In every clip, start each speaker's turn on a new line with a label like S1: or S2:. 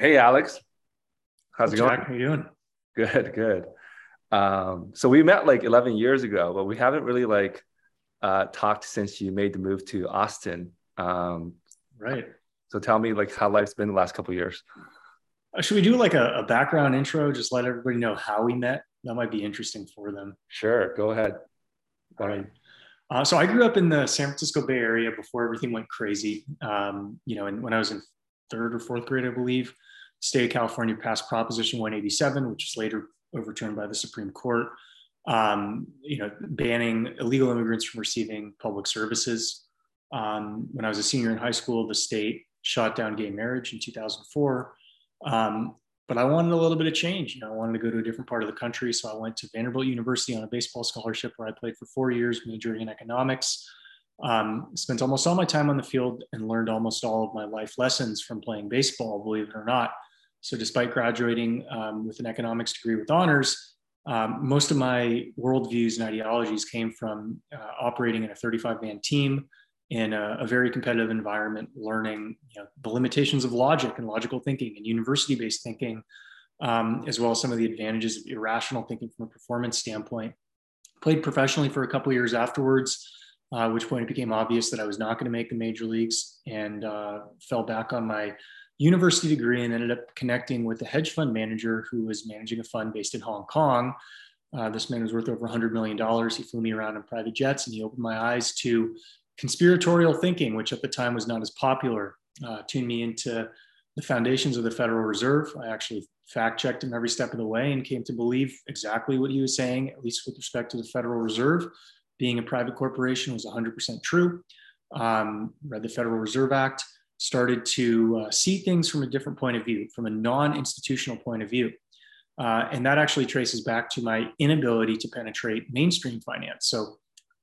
S1: Hey, Alex. How's it going?
S2: How you doing?
S1: Good, good. Um, so we met like 11 years ago, but we haven't really like uh, talked since you made the move to Austin. Um,
S2: right.
S1: So tell me like how life's been the last couple years.
S2: Uh, should we do like a, a, background intro? Just let everybody know how we met. That might be interesting for them.
S1: Sure, go ahead.
S2: All right. Uh, so I grew up in the San Francisco Bay Area before everything went crazy. Um, you know, and when I was in third or fourth grade, I believe, state of California passed Proposition 187, which was later overturned by the Supreme Court. Um, you know, banning illegal immigrants from receiving public services. Um, when I was a senior in high school, the state shot down gay marriage in 2004. Um, but I wanted a little bit of change. You know, I wanted to go to a different part of the country. So I went to Vanderbilt University on a baseball scholarship where I played for four years, majoring in economics. Um, spent almost all my time on the field and learned almost all of my life lessons from playing baseball, believe it or not. So, despite graduating um, with an economics degree with honors, um, most of my worldviews and ideologies came from uh, operating in a 35 man team in a, a, very competitive environment, learning you know, the limitations of logic and logical thinking and university based thinking, um, as well as some of the advantages of irrational thinking from a performance standpoint. Played professionally for a couple years afterwards, uh, which point it became obvious that I was not going to make the major leagues and uh, fell back on my university degree and ended up connecting with a hedge fund manager who was managing a fund based in Hong Kong. Uh, this man was worth over $100 million. He flew me around in private jets and he opened my eyes to conspiratorial thinking, which at the time was not as popular, uh, tuned me into the foundations of the Federal Reserve. I actually fact checked him every step of the way and came to believe exactly what he was saying, at least with respect to the Federal Reserve. Being a private corporation was 100% true. Um, read the Federal Reserve Act, started to uh, see things from a different point of view, from a non institutional point of view. Uh, and that actually traces back to my inability to penetrate mainstream finance. So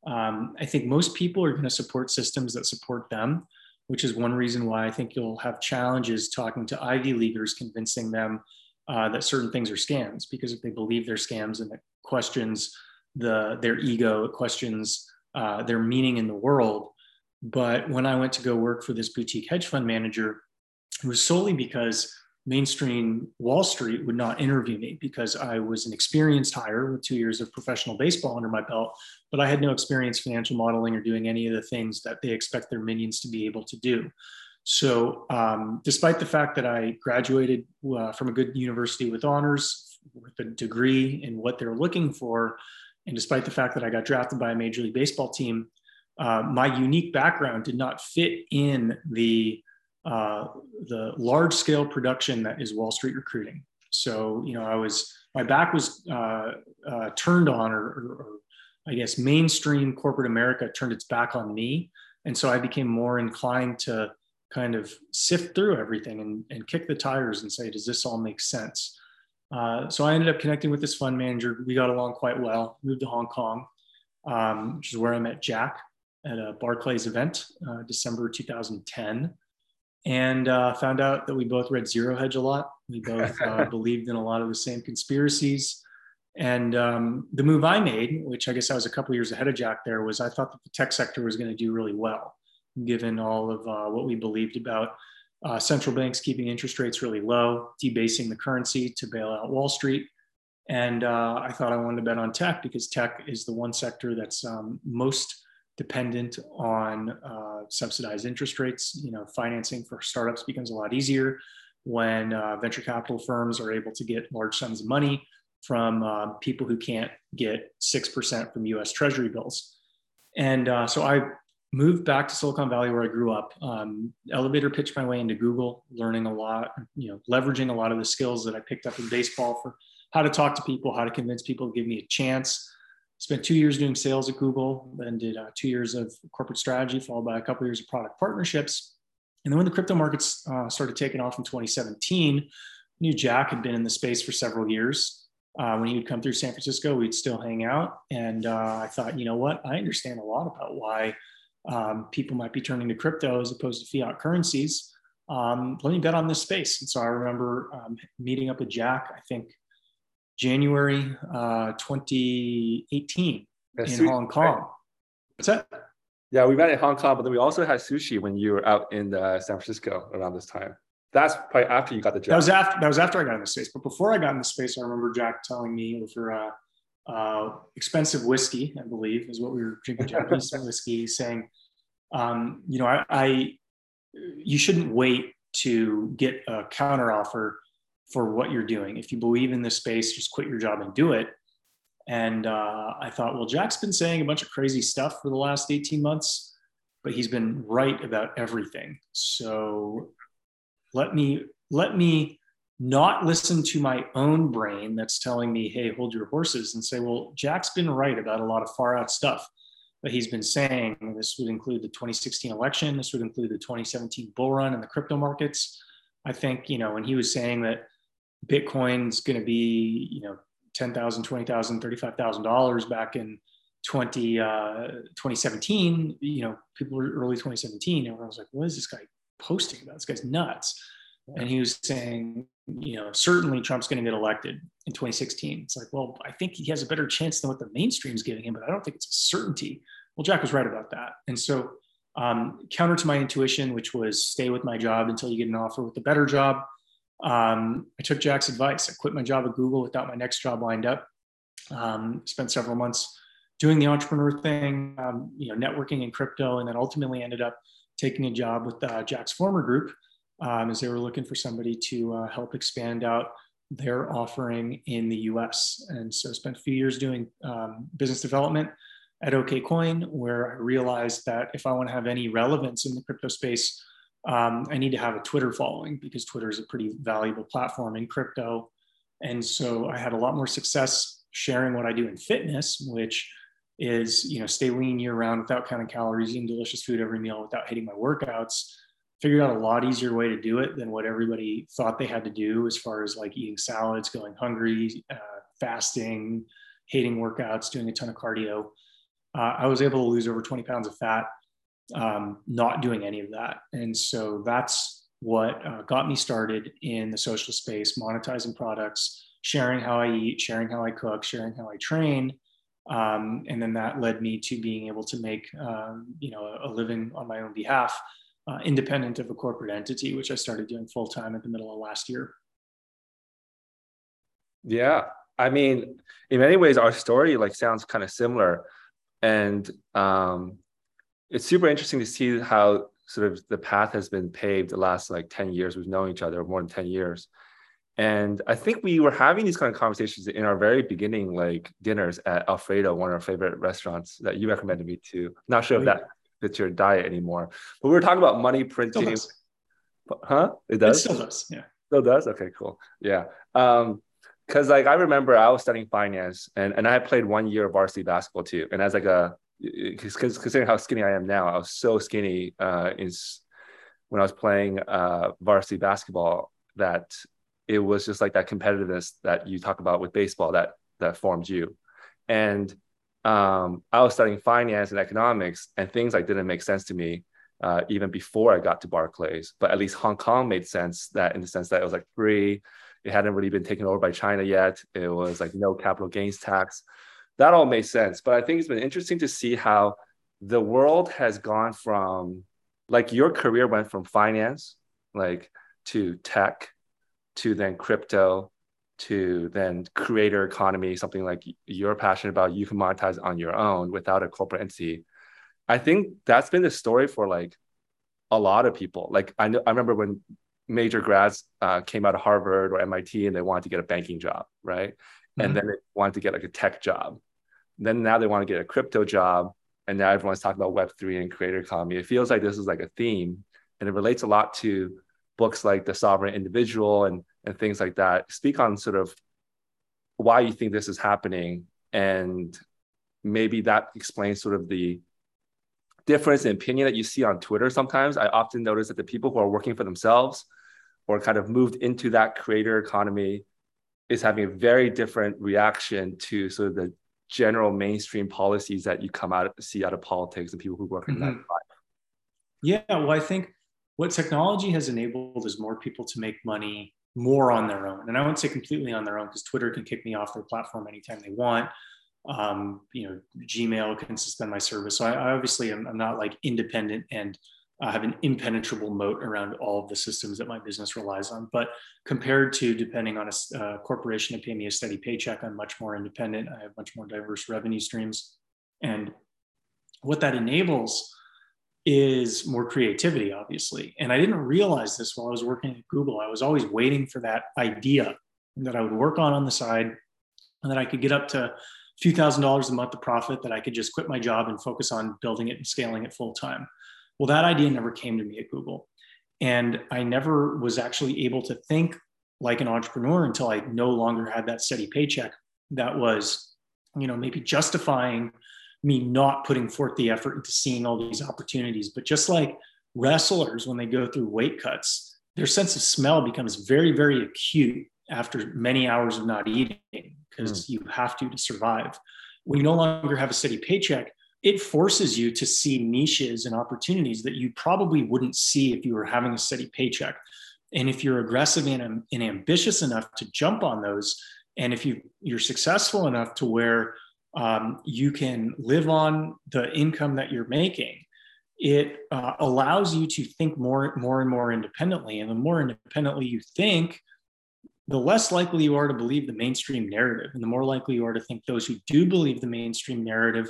S2: um, I think most people are going to support systems that support them, which is one reason why I think you'll have challenges talking to Ivy Leaguers, convincing them uh, that certain things are scams, because if they believe they're scams and it questions the, their ego, it questions uh, their meaning in the world. But when I went to go work for this boutique hedge fund manager, it was solely because mainstream Wall Street would not interview me because I was an experienced hire with two years of professional baseball under my belt, but I had no experience financial modeling or doing any of the things that they expect their minions to be able to do. So, um, despite the fact that I graduated uh, from a good university with honors, with a degree in what they're looking for, and despite the fact that I got drafted by a Major League Baseball team, uh, my unique background did not fit in the uh, the large scale production that is Wall Street recruiting. So, you know, I was, my back was uh, uh, turned on, or, or, or, I guess mainstream corporate America turned its back on me. And so I became more inclined to kind of sift through everything and, and kick the tires and say, does this all make sense? Uh, so I ended up connecting with this fund manager. We got along quite well, moved to Hong Kong, um, which is where I met Jack at a Barclays event, uh, December 2010 and uh, found out that we both read Zero Hedge a lot. We both uh, believed in a lot of the same conspiracies. And um, the move I made, which I guess I was a couple years ahead of Jack there, was I thought that the tech sector was going to do really well, given all of uh, what we believed about uh, central banks keeping interest rates really low, debasing the currency to bail out Wall Street. And uh, I thought I wanted to bet on tech because tech is the one sector that's um, most dependent on uh, subsidized interest rates. You know, financing for startups becomes a lot easier when uh, venture capital firms are able to get large sums of money from uh, people who can't get 6% from US Treasury bills. And uh, so I moved back to Silicon Valley where I grew up. Um, elevator pitched my way into Google, learning a lot, you know, leveraging a lot of the skills that I picked up in baseball for how to talk to people, how to convince people to give me a chance spent two years doing sales at Google, then did uh, two years of corporate strategy, followed by a couple years of product partnerships. And then when the crypto markets uh, started taking off in 2017, I knew Jack had been in the space for several years. Uh, when he would come through San Francisco, we'd still hang out. And uh, I thought, you know what? I understand a lot about why um, people might be turning to crypto as opposed to fiat currencies. Um, let me bet on this space. And so I remember um, meeting up with Jack, I think January uh, 2018 That's in Hong Kong. Right? What's that?
S1: Yeah, we met in Hong Kong, but then we also had sushi when you were out in uh, San Francisco around this time. That's probably after you got the job.
S2: That was after that was after I got in the space. But before I got in the space, I remember Jack telling me over uh, uh, expensive whiskey, I believe, is what we were drinking Japanese whiskey, saying, um, you know, I, I you shouldn't wait to get a counter offer for what you're doing. If you believe in this space, just quit your job and do it. And uh, I thought, well, Jack's been saying a bunch of crazy stuff for the last 18 months, but he's been right about everything. So let me let me not listen to my own brain that's telling me, hey, hold your horses, and say, well, Jack's been right about a lot of far out stuff that he's been saying. This would include the 2016 election. This would include the 2017 bull run in the crypto markets. I think, you know, when he was saying that Bitcoin's going to be, you know, $10,000, $20,000, $35,000 back in 20, uh, 2017, you know, people were early 2017, everyone was like, what is this guy posting about? This guy's nuts. And he was saying, you know, certainly Trump's going to get elected in 2016. It's like, well, I think he has a better chance than what the mainstream's giving him, but I don't think it's a certainty. Well, Jack was right about that. And so, um, counter to my intuition, which was stay with my job until you get an offer with a better job, um, I took Jack's advice. I quit my job at Google without my next job lined up. Um, spent several months doing the entrepreneur thing, um, you know, networking in crypto, and then ultimately ended up taking a job with uh, Jack's former group um, as they were looking for somebody to uh, help expand out their offering in the US. And so I spent a few years doing um, business development at OKCoin, where I realized that if I want to have any relevance in the crypto space, um, I need to have a Twitter following because Twitter is a pretty valuable platform in crypto. And so I had a lot more success sharing what I do in fitness, which is you know stay lean year round without counting calories, eating delicious food every meal without hitting my workouts. Figured out a lot easier way to do it than what everybody thought they had to do, as far as like eating salads, going hungry, uh, fasting, hating workouts, doing a ton of cardio. Uh, I was able to lose over 20 pounds of fat um, not doing any of that. And so that's what uh, got me started in the social space, monetizing products, sharing how I eat, sharing how I cook, sharing how I train. Um, and then that led me to being able to make um, you know a, living on my own behalf, uh, independent of a corporate entity, which I started doing full time at the middle of last year.
S1: Yeah, I mean, in many ways, our story like sounds kind of similar, and um, it's super interesting to see how sort of the path has been paved the last like 10 years. We've known each other more than 10 years. And i think we were having these kind of conversations in our very beginning like dinners at alfredo one of our favorite restaurants that you recommended me to. Not sure if that fits your diet anymore. But we were talking about money printing. huh?
S2: It does? It still does yeah.
S1: Still does? Okay cool. Yeah. Um because like i remember i was studying finance and, and i played one year of varsity basketball too and as like a because considering how skinny I am now, I was so skinny uh, in, when I was playing uh, varsity basketball that it was just like that competitiveness that you talk about with baseball that that formed you. And um, I was studying finance and economics, and things like didn't make sense to me uh, even before I got to Barclays. But at least Hong Kong made sense that in the sense that it was like free. It hadn't really been taken over by China yet. It was like no capital gains tax that all made sense. But I think it's been interesting to see how the world has gone from like your career went from finance like to tech to then crypto to then creator economy something like you're passionate about you can monetize on your own without a corporate entity i think that's been the story for like a lot of people like i know i remember when major grads uh, came out of harvard or mit and they wanted to get a banking job right mm-hmm. and then they wanted to get like a tech job then now they want to get a crypto job. And now everyone's talking about Web3 and creator economy. It feels like this is like a theme. And it relates a lot to books like The Sovereign Individual and, and things like that. Speak on sort of why you think this is happening. And maybe that explains sort of the difference in opinion that you see on Twitter sometimes. I often notice that the people who are working for themselves or kind of moved into that creator economy is having a very different reaction to sort of the general mainstream policies that you come out see out of politics and people who work in mm-hmm. that life.
S2: Yeah, well, I think what technology has enabled is more people to make money more on their own. And I won't say completely on their own because Twitter can kick me off their platform anytime they want. Um, you know, Gmail can suspend my service. So I, I obviously am I'm not like independent and uh, have an impenetrable moat around all of the systems that my business relies on. But compared to depending on a uh, corporation to pay me a steady paycheck, I'm much more independent. I have much more diverse revenue streams. And what that enables is more creativity, obviously. And I didn't realize this while I was working at Google. I was always waiting for that idea that I would work on on the side and that I could get up to a few thousand dollars a month of profit that I could just quit my job and focus on building it and scaling it full time. Well, that idea never came to me at Google. And I never was actually able to think like an entrepreneur until I no longer had that steady paycheck that was, you know, maybe justifying me not putting forth the effort into seeing all these opportunities. But just like wrestlers, when they go through weight cuts, their sense of smell becomes very, very acute after many hours of not eating because mm. you have to to survive. When you no longer have a steady paycheck, it forces you to see niches and opportunities that you probably wouldn't see if you were having a steady paycheck. And if you're aggressive and, and ambitious enough to jump on those, and if you you're successful enough to where um, you can live on the income that you're making, it uh, allows you to think more, more and more independently. And the more independently you think, the less likely you are to believe the mainstream narrative, and the more likely you are to think those who do believe the mainstream narrative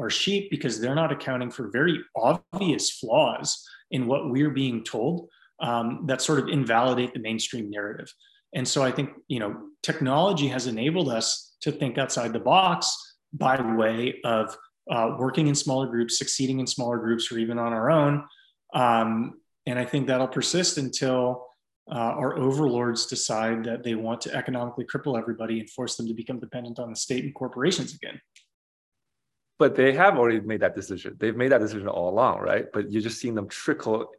S2: are sheep because they're not accounting for very obvious flaws in what we're being told um, that sort of invalidate the mainstream narrative. And so I think you know technology has enabled us to think outside the box by way of uh, working in smaller groups, succeeding in smaller groups, or even on our own. Um, and I think that'll persist until uh, our overlords decide that they want to economically cripple everybody and force them to become dependent on the state and corporations again
S1: but they have already made that decision. They've made that decision all along, right? But you're just seeing them trickle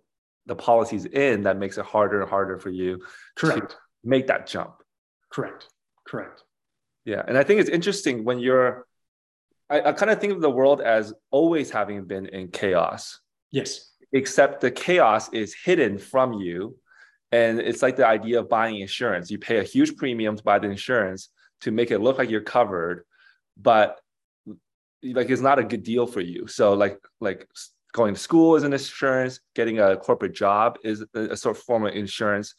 S1: the policies in that makes it harder and harder for you
S2: Correct. to
S1: make that jump.
S2: Correct. Correct.
S1: Yeah. And I think it's interesting when you're, I, I kind of think of the world as always having been in chaos.
S2: Yes.
S1: Except the chaos is hidden from you. And it's like the idea of buying insurance. You pay a huge premium to buy the insurance to make it look like you're covered, but like it's not a good deal for you. So like like going to school is an insurance, getting a corporate job is a, sort of form of insurance,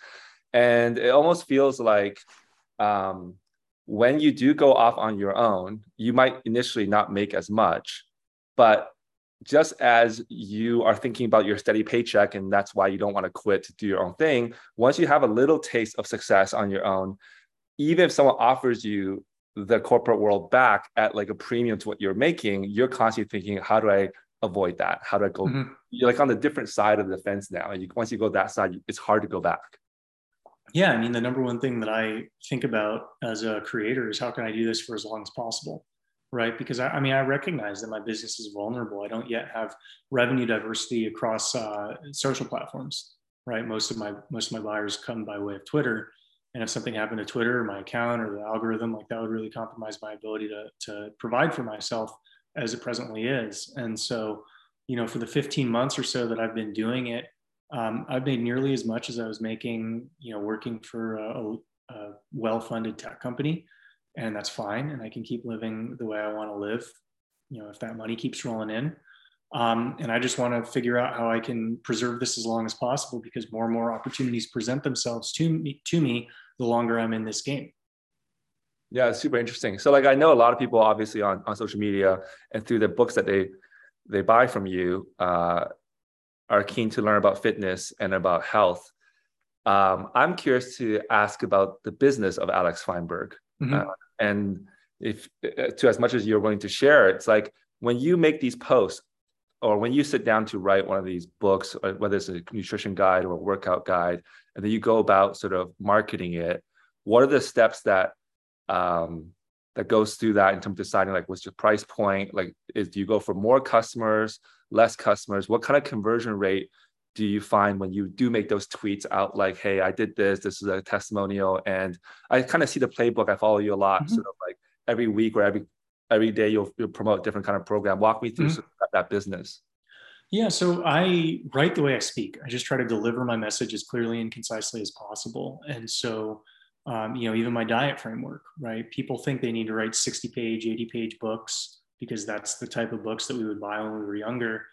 S1: and it almost feels like um, when you do go off on your own, you might initially not make as much, but just as you are thinking about your steady paycheck and that's why you don't want to quit to do your own thing once you have a little taste of success on your own even if someone offers you the corporate world back at like a premium to what you're making, you're constantly thinking, how do I avoid that? How do I go? Mm-hmm. You're like on the different side of the fence now. And you, once you go that side, it's hard to go back.
S2: Yeah. I mean, the number one thing that I think about as a creator is how can I do this for as long as possible? Right. Because I, I mean, I recognize that my business is vulnerable. I don't yet have revenue diversity across uh, social platforms. Right. Most of my most of my buyers come by way of Twitter and if something happened to Twitter or my account or the algorithm, like that would really compromise my ability to, to provide for myself as it presently is. And so, you know, for the 15 months or so that I've been doing it, um, I've made nearly as much as I was making, you know, working for a, a well-funded tech company, and that's fine. And I can keep living the way I want to live, you know, if that money keeps rolling in. Um, and I just want to figure out how I can preserve this as long as possible because more and more opportunities present themselves to me to me the longer I'm in this game.
S1: Yeah, it's super interesting. So like I know a lot of people obviously on, on social media and through the books that they they buy from you uh, are keen to learn about fitness and about health. Um, I'm curious to ask about the business of Alex Feinberg. Mm-hmm. Uh, and if uh, to as much as you're willing to share, it's like when you make these posts or when you sit down to write one of these books, uh, whether it's a nutrition guide or a workout guide, and then you go about sort of marketing it, what are the steps that um, that goes through that in terms of deciding like what's your price point? Like, is do you go for more customers, less customers? What kind of conversion rate do you find when you do make those tweets out like, hey, I did this, this is a testimonial, and I kind of see the playbook. I follow you a lot, mm-hmm. sort of like every week or every every day you'll, you'll promote a different kind of program. Walk me through mm-hmm. that business.
S2: Yeah, so I write the way I speak. I just try to deliver my message as clearly and concisely as possible. And so, um, you know, even my diet framework, right? People think they need to write 60 page, 80 page books because that's the type of books that we would buy when we were younger.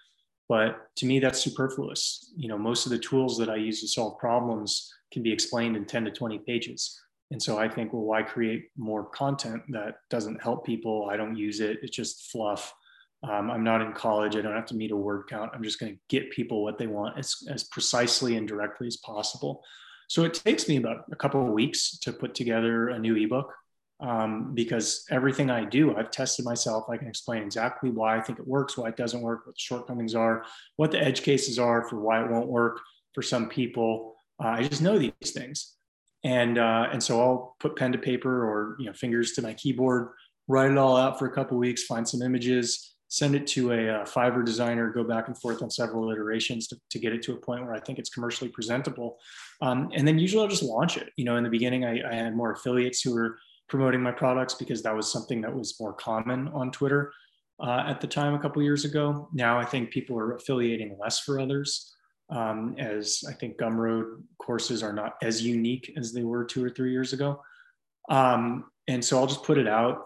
S2: But to me, that's superfluous. You know, most of the tools that I use to solve problems can be explained in 10 to 20 pages. And so I think, well, why create more content that doesn't help people? I don't use it. It's just fluff. Um, I'm not in college. I don't have to meet a word count. I'm just going to get people what they want as, as precisely and directly as possible. So it takes me about a couple of weeks to put together a new ebook um, because everything I do, I've tested myself. I can explain exactly why I think it works, why it doesn't work, what the shortcomings are, what the edge cases are for why it won't work for some people. Uh, I just know these things, and uh, and so I'll put pen to paper or you know fingers to my keyboard, write it all out for a couple weeks, find some images, send it to a, a, uh, Fiverr designer, go back and forth on several iterations to, to get it to a point where I think it's commercially presentable. Um, and then usually I'll just launch it. You know, in the beginning, I, I had more affiliates who were promoting my products because that was something that was more common on Twitter uh, at the time a couple years ago. Now I think people are affiliating less for others, um, as I think Gumroad courses are not as unique as they were two or three years ago. Um, and so I'll just put it out.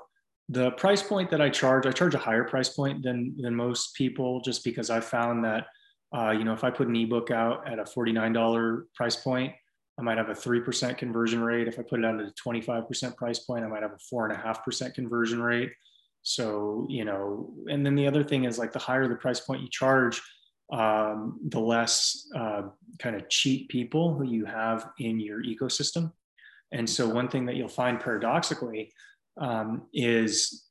S2: The price point that I charge, I charge a higher price point than than most people, just because I found that uh, you know if I put an ebook out at a forty nine dollar price point, I might have a 3% conversion rate. If I put it out at a 25% price point, I might have a 4.5% conversion rate. So, you know, and then the other thing is like the higher the price point you charge, um, the less uh, kind of cheap people who you have in your ecosystem. And so, one thing that you'll find paradoxically um, is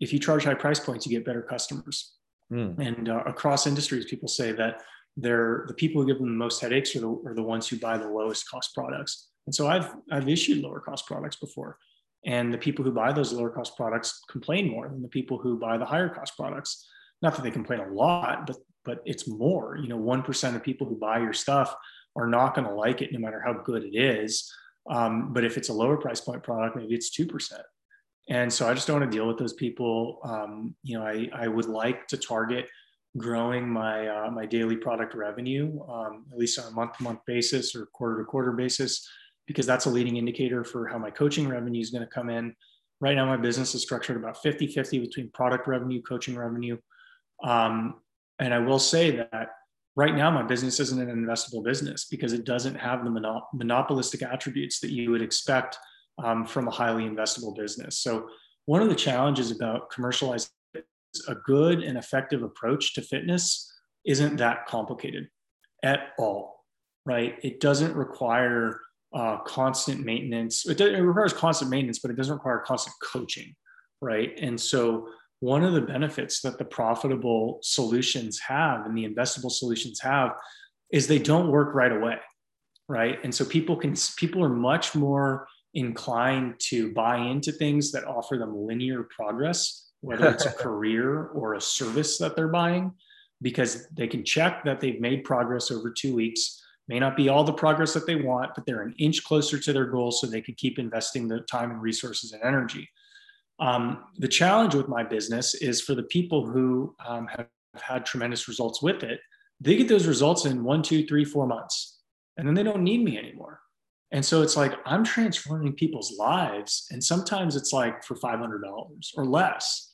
S2: if you charge high price points, you get better customers. Mm. And uh, across industries, people say that they're the people who give them the most headaches are the, are the ones who buy the lowest cost products. And so I've I've issued lower cost products before, and the people who buy those lower cost products complain more than the people who buy the higher cost products. Not that they complain a lot, but but it's more. You know, one percent of people who buy your stuff are not going to like it, no matter how good it is. Um, but if it's a lower price point product, maybe it's two percent. And so I just don't want to deal with those people. Um, you know, I I would like to target growing my uh, my daily product revenue, um, at least on a month to month basis or quarter to quarter basis, because that's a leading indicator for how my coaching revenue is going to come in. Right now, my business is structured about 50 50 between product revenue, coaching revenue. Um, and I will say that right now, my business isn't an investable business because it doesn't have the monop- monopolistic attributes that you would expect um, from a highly investable business. So, one of the challenges about commercializing a good and effective approach to fitness isn't that complicated at all, right? It doesn't require uh, constant maintenance. It, it requires constant maintenance, but it doesn't require constant coaching, right? And so, one of the benefits that the profitable solutions have and the investable solutions have is they don't work right away, right? And so people can people are much more inclined to buy into things that offer them linear progress whether it's a career or a service that they're buying, because they can check that they've made progress over two weeks. May not be all the progress that they want, but they're an inch closer to their goal so they can keep investing the time and resources and energy. Um, the challenge with my business is for the people who um, have had tremendous results with it, they get those results in one, two, three, four months, and then they don't need me anymore. And so it's like I'm transforming people's lives, and sometimes it's like for $500 or less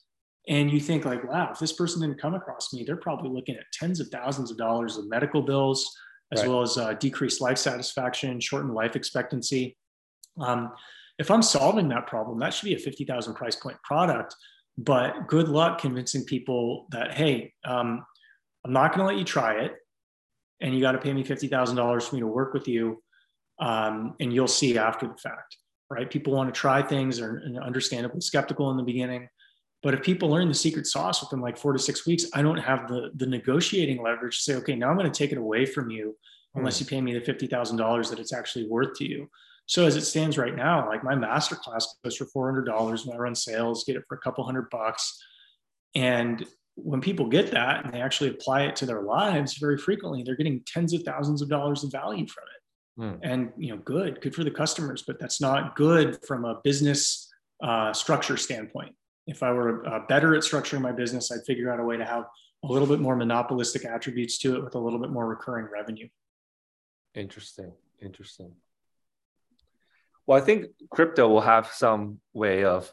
S2: and you think like wow if this person didn't come across me they're probably looking at tens of thousands of dollars of medical bills as right. well as uh, decreased life satisfaction shortened life expectancy um, if i'm solving that problem that should be a 50000 price point product but good luck convincing people that hey um, i'm not going to let you try it and you got to pay me $50000 for me to work with you um, and you'll see after the fact right people want to try things are understandably skeptical in the beginning but if people learn the secret sauce within like four to six weeks, I don't have the the negotiating leverage to say, okay, now I'm going to take it away from you unless hmm. you pay me the fifty thousand dollars that it's actually worth to you. So as it stands right now, like my masterclass goes for four hundred dollars when I run sales, get it for a couple hundred bucks, and when people get that and they actually apply it to their lives, very frequently they're getting tens of thousands of dollars of value from it. Mm. And you know, good, good for the customers, but that's not good from a business uh, structure standpoint if I were uh, better at structuring my business, I'd figure out a way to have a little bit more monopolistic attributes to it with a little bit more recurring revenue.
S1: Interesting. Interesting. Well, I think crypto will have some way of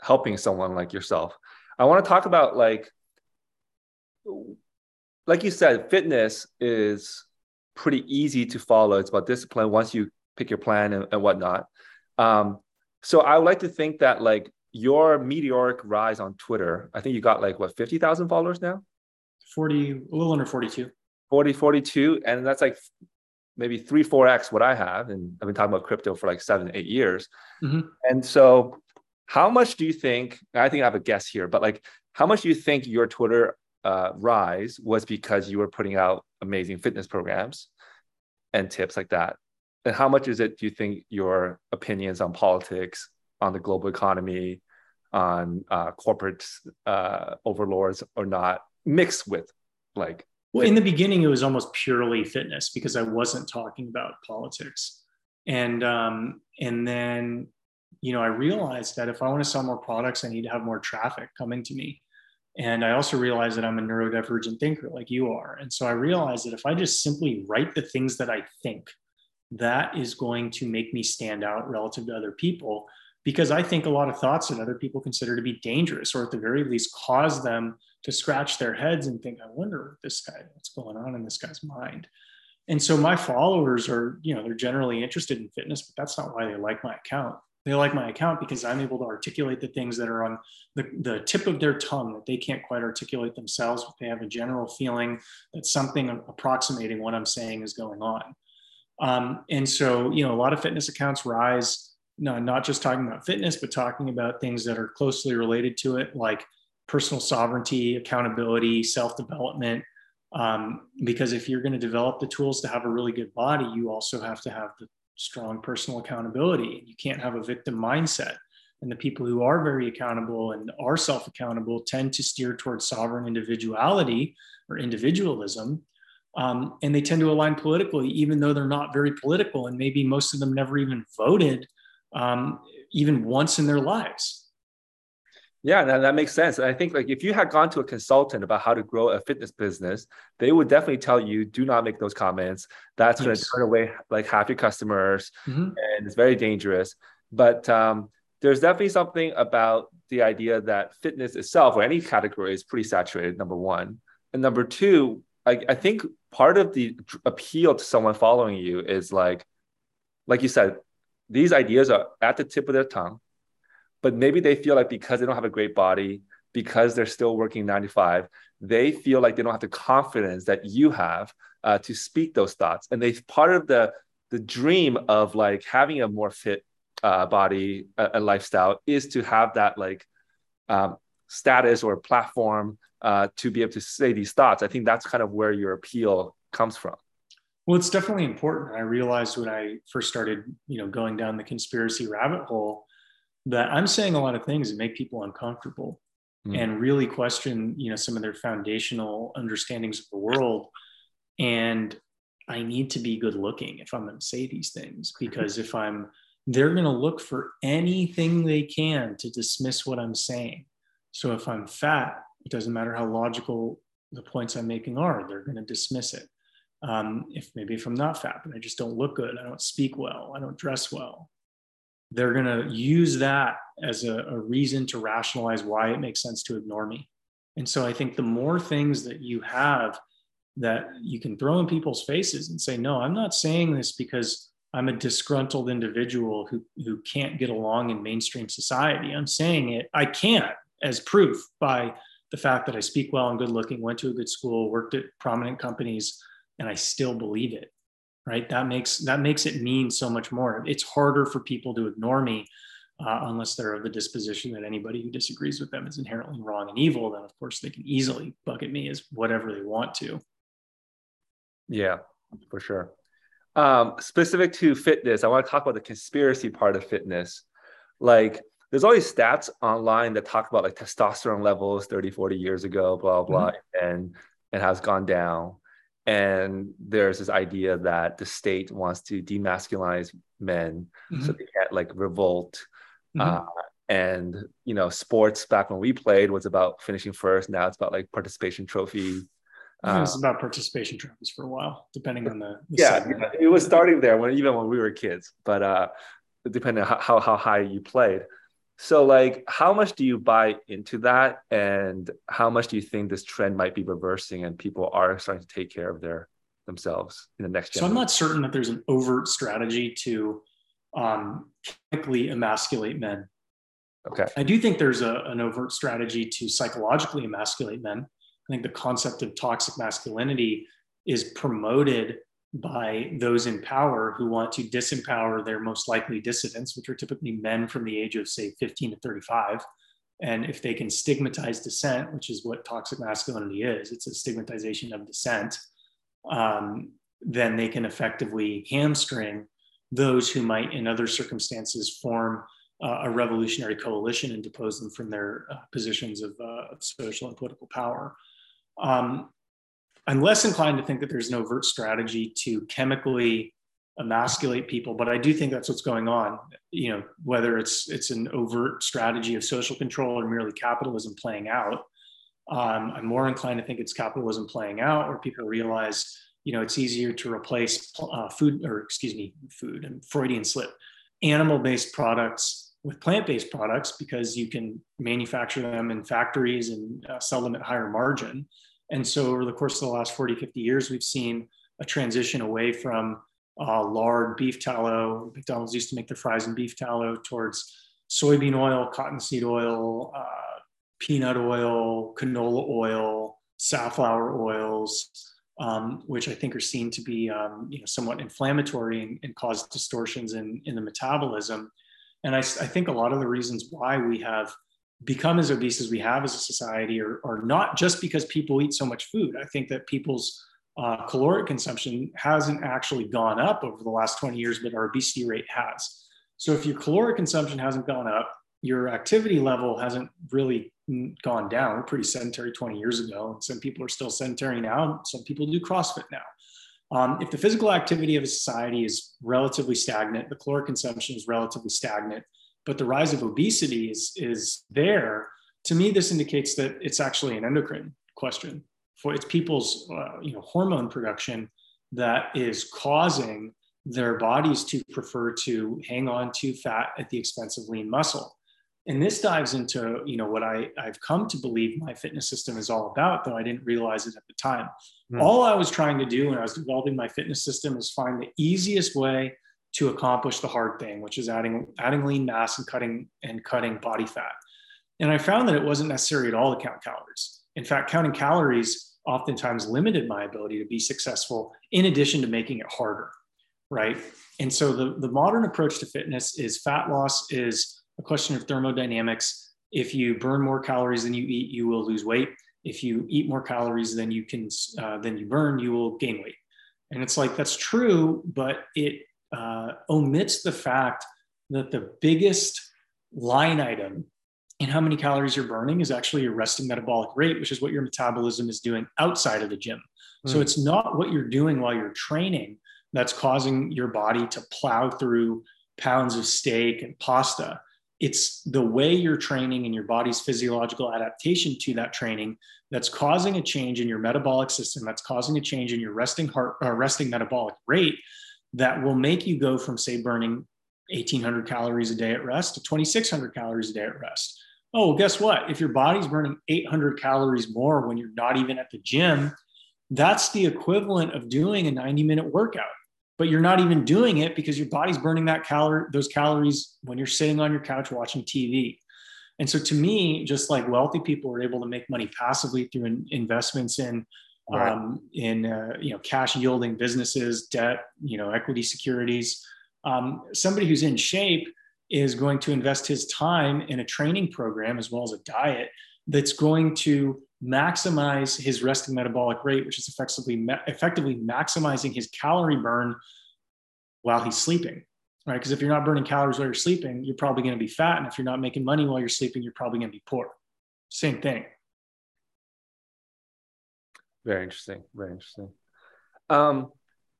S1: helping someone like yourself. I want to talk about like like you said, fitness is pretty easy to follow. It's about discipline once you pick your plan and, and whatnot. Um, so I would like to think that like your meteoric rise on Twitter, I think you got like what, 50,000 followers now?
S2: 40, a little under 42.
S1: 40, 42. And that's like maybe three, four X what I have. And I've been talking about crypto for like seven, eight years. Mm-hmm. And so how much do you think, I think I have a guess here, but like how much do you think your Twitter uh, rise was because you were putting out amazing fitness programs and tips like that? And how much is it, do you think, your opinions on politics, on the global economy, on uh, corporate uh, overlords or not mixed with like?
S2: Well, in the beginning, it was almost purely fitness because I wasn't talking about politics. And um, and then you know, I realized that if I want to sell more products, I need to have more traffic coming to me. And I also realized that I'm a neurodivergent thinker like you are. And so I realized that if I just simply write the things that I think, that is going to make me stand out relative to other people because I think a lot of thoughts that other people consider to be dangerous, or at the very least, cause them to scratch their heads and think, I wonder what this guy, what's going on in this guy's mind. And so my followers are, you know, they're generally interested in fitness, but that's not why they like my account they like my account because I'm able to articulate the things that are on the, the tip of their tongue that they can't quite articulate themselves, but they have a general feeling that something approximating what I'm saying is going on. Um, and so, you know, a lot of fitness accounts rise, no, not just talking about fitness, but talking about things that are closely related to it, like personal sovereignty, accountability, self development. Um, because if you're going to develop the tools to have a really good body, you also have to have the strong personal accountability. You can't have a victim mindset. And the people who are very accountable and are self accountable tend to steer towards sovereign individuality or individualism. Um, and they tend to align politically, even though they're not very political. And maybe most of them never even voted, um, even once in their lives.
S1: Yeah, that, that makes sense. And I think like if you had gone to a consultant about how to grow a fitness business, they would definitely tell you do not make those comments. That's yes. going to turn away like half your customers, mm-hmm. and it's very dangerous. But um, there's definitely something about the idea that fitness itself or any category is pretty saturated. Number one, and number two, I, I think part of the appeal to someone following you is like, like you said, these ideas are at the tip of their tongue but maybe they feel like because they don't have a great body because they're still working 95 they feel like they don't have the confidence that you have uh, to speak those thoughts. And they part of the the dream of like having a more fit uh, body and lifestyle is to have that like um, status or platform uh, to be able to say these thoughts. I think that's kind of where your appeal comes from.
S2: Well it's definitely important. I realized when i first started you know going down the conspiracy rabbit hole that I'm saying a lot of things that make people uncomfortable mm. and really question, you know, some of their foundational understandings of the world. And I need to be good looking if I'm going to say these things, because if I'm, they're going to look for anything they can to dismiss what I'm saying. So if I'm fat, it doesn't matter how logical the points I'm making are, they're going to dismiss it. Um, if maybe if I'm not fat, but I just don't look good, I don't speak well, I don't dress well, they're going to use that as a, a, reason to rationalize why it makes sense to ignore me. And so I think the more things that you have that you can throw in people's faces and say, no, I'm not saying this because I'm a disgruntled individual who, who can't get along in mainstream society. I'm saying it, I can't, as proof by the fact that I speak well and good looking, went to a good school, worked at prominent companies, and I still believe it right? That makes that makes it mean so much more. It's harder for people to ignore me uh, unless they're of the disposition that anybody who disagrees with them is inherently wrong and evil then of course they can easily bucket me as whatever they want to.
S1: Yeah for sure. Um, specific to fitness i want to talk about the conspiracy part of fitness. Like there's all these stats online that talk about like testosterone levels 30 40 years ago blah blah mm-hmm. and it has gone down and there's this idea that the state wants to demasculinize men mm-hmm. so they can't like revolt. Mm-hmm. uh, and you know sports back when we played was about finishing first. Now it's about like participation trophy.
S2: Uh, it was about participation trophies for a while depending on the, the
S1: yeah, yeah, it was starting there when even when we were kids. But uh depending on how, how high you played so like how much do you buy into that and how much do you think this trend might be reversing and people are starting to take care of their themselves in the next
S2: generation? So I'm not certain that there's an overt strategy to um, chemically emasculate men.
S1: Okay.
S2: I do think there's a, an overt strategy to psychologically emasculate men. I think the concept of toxic masculinity is promoted by those in power who want to disempower their most likely dissidents, which are typically men from the age of, say, 15 to 35. And if they can stigmatize dissent, which is what toxic masculinity is, it's a stigmatization of dissent, um, then they can effectively hamstring those who might, in other circumstances, form uh, a revolutionary coalition and depose them from their uh, positions of, uh, of, social and political power. Um, I'm less inclined to think that there's an overt strategy to chemically emasculate people, but I do think that's what's going on. You know, whether it's it's an overt strategy of social control or merely capitalism playing out. Um, I'm more inclined to think it's capitalism playing out, where people realize, you know, it's easier to replace uh, food or excuse me, food and Freudian slip, animal-based products with plant-based products because you can manufacture them in factories and uh, sell them at higher margin and so over the course of the last 40, 50 years, we've seen a transition away from uh, lard, beef tallow. McDonald's used to make their fries in beef tallow towards soybean oil, cottonseed oil, uh, peanut oil, canola oil, safflower oils, um, which I think are seen to be um, you know, somewhat inflammatory and, and, cause distortions in, in the metabolism. And I, I think a lot of the reasons why we have become as obese as we have as a society are, are not just because people eat so much food. I think that people's uh, caloric consumption hasn't actually gone up over the last 20 years, but our obesity rate has. So if your caloric consumption hasn't gone up, your activity level hasn't really gone down. We're pretty sedentary 20 years ago, and some people are still sedentary now. Some people do CrossFit now. Um, if the physical activity of a society is relatively stagnant, the caloric consumption is relatively stagnant, but the rise of obesity is, is there, to me, this indicates that it's actually an endocrine question. For it's people's uh, you know, hormone production that is causing their bodies to prefer to hang on to fat at the expense of lean muscle. And this dives into you know what I, I've come to believe my fitness system is all about, though I didn't realize it at the time. Mm. All I was trying to do when I was developing my fitness system is find the easiest way to accomplish the hard thing, which is adding adding lean mass and cutting and cutting body fat. And I found that it wasn't necessary at all to count calories. In fact, counting calories oftentimes limited my ability to be successful, in addition to making it harder, right? And so the, the modern approach to fitness is fat loss is a question of thermodynamics. If you burn more calories than you eat, you will lose weight. If you eat more calories than you can uh, than you burn, you will gain weight. And it's like that's true, but it uh, omits the fact that the biggest line item in how many calories you're burning is actually your resting metabolic rate, which is what your metabolism is doing outside of the gym. Mm. So hmm. it's not what you're doing while you're training that's causing your body to plow through pounds of steak and pasta. It's the way you're training and your body's physiological adaptation to that training that's causing a change in your metabolic system, that's causing a change in your resting heart, uh, resting metabolic rate, that will make you go from, say, burning 1800 calories a day at rest to 2600 calories a day at rest. Oh, well, guess what? If your body's burning 800 calories more when you're not even at the gym, that's the equivalent of doing a 90 minute workout. But you're not even doing it because your body's burning that calorie, those calories when you're sitting on your couch watching TV. And so to me, just like wealthy people are able to make money passively through in, investments in um, in uh, you know cash yielding businesses, debt, you know equity securities. Um, somebody who's in shape is going to invest his time in a training program as well as a diet that's going to maximize his resting metabolic rate, which is effectively effectively maximizing his calorie burn while he's sleeping. Right? Because if you're not burning calories while you're sleeping, you're probably going to be fat, and if you're not making money while you're sleeping, you're probably going to be poor. Same thing.
S1: Very interesting. Very interesting. Um,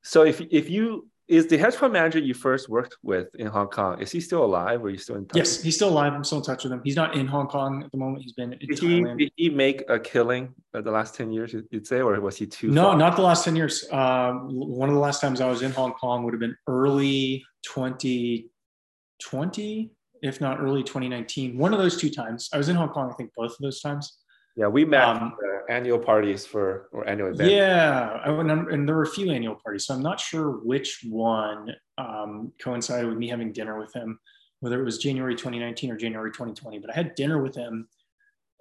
S1: so if if you is the hedge fund manager you first worked with in Hong Kong, is he still alive or are you still in touch?
S2: Yes, he's still alive. I'm still in touch with him. He's not in Hong Kong at the moment. He's been in
S1: did. He, did he make a killing the last 10 years, you'd say, or was he too?
S2: No, far? not the last 10 years. Uh, one of the last times I was in Hong Kong would have been early 2020 if not early 2019. One of those two times. I was in Hong Kong, I think both of those times.
S1: Yeah, we met um, annual parties for or annual
S2: events. Yeah, and there were a few annual parties, so I'm not sure which one um, coincided with me having dinner with him, whether it was January 2019 or January 2020. But I had dinner with him,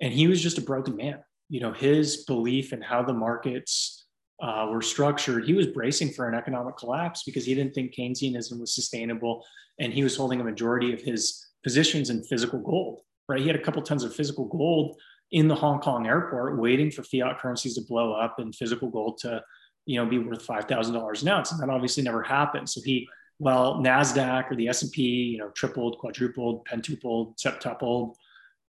S2: and he was just a broken man. You know, his belief in how the markets uh, were structured, he was bracing for an economic collapse because he didn't think Keynesianism was sustainable, and he was holding a majority of his positions in physical gold. Right, he had a couple tons of physical gold in the Hong Kong airport waiting for fiat currencies to blow up and physical gold to, you know, be worth $5,000 an ounce. And that obviously never happened. So he, well, NASDAQ or the S&P, you know, tripled, quadrupled, pentupled, septupled.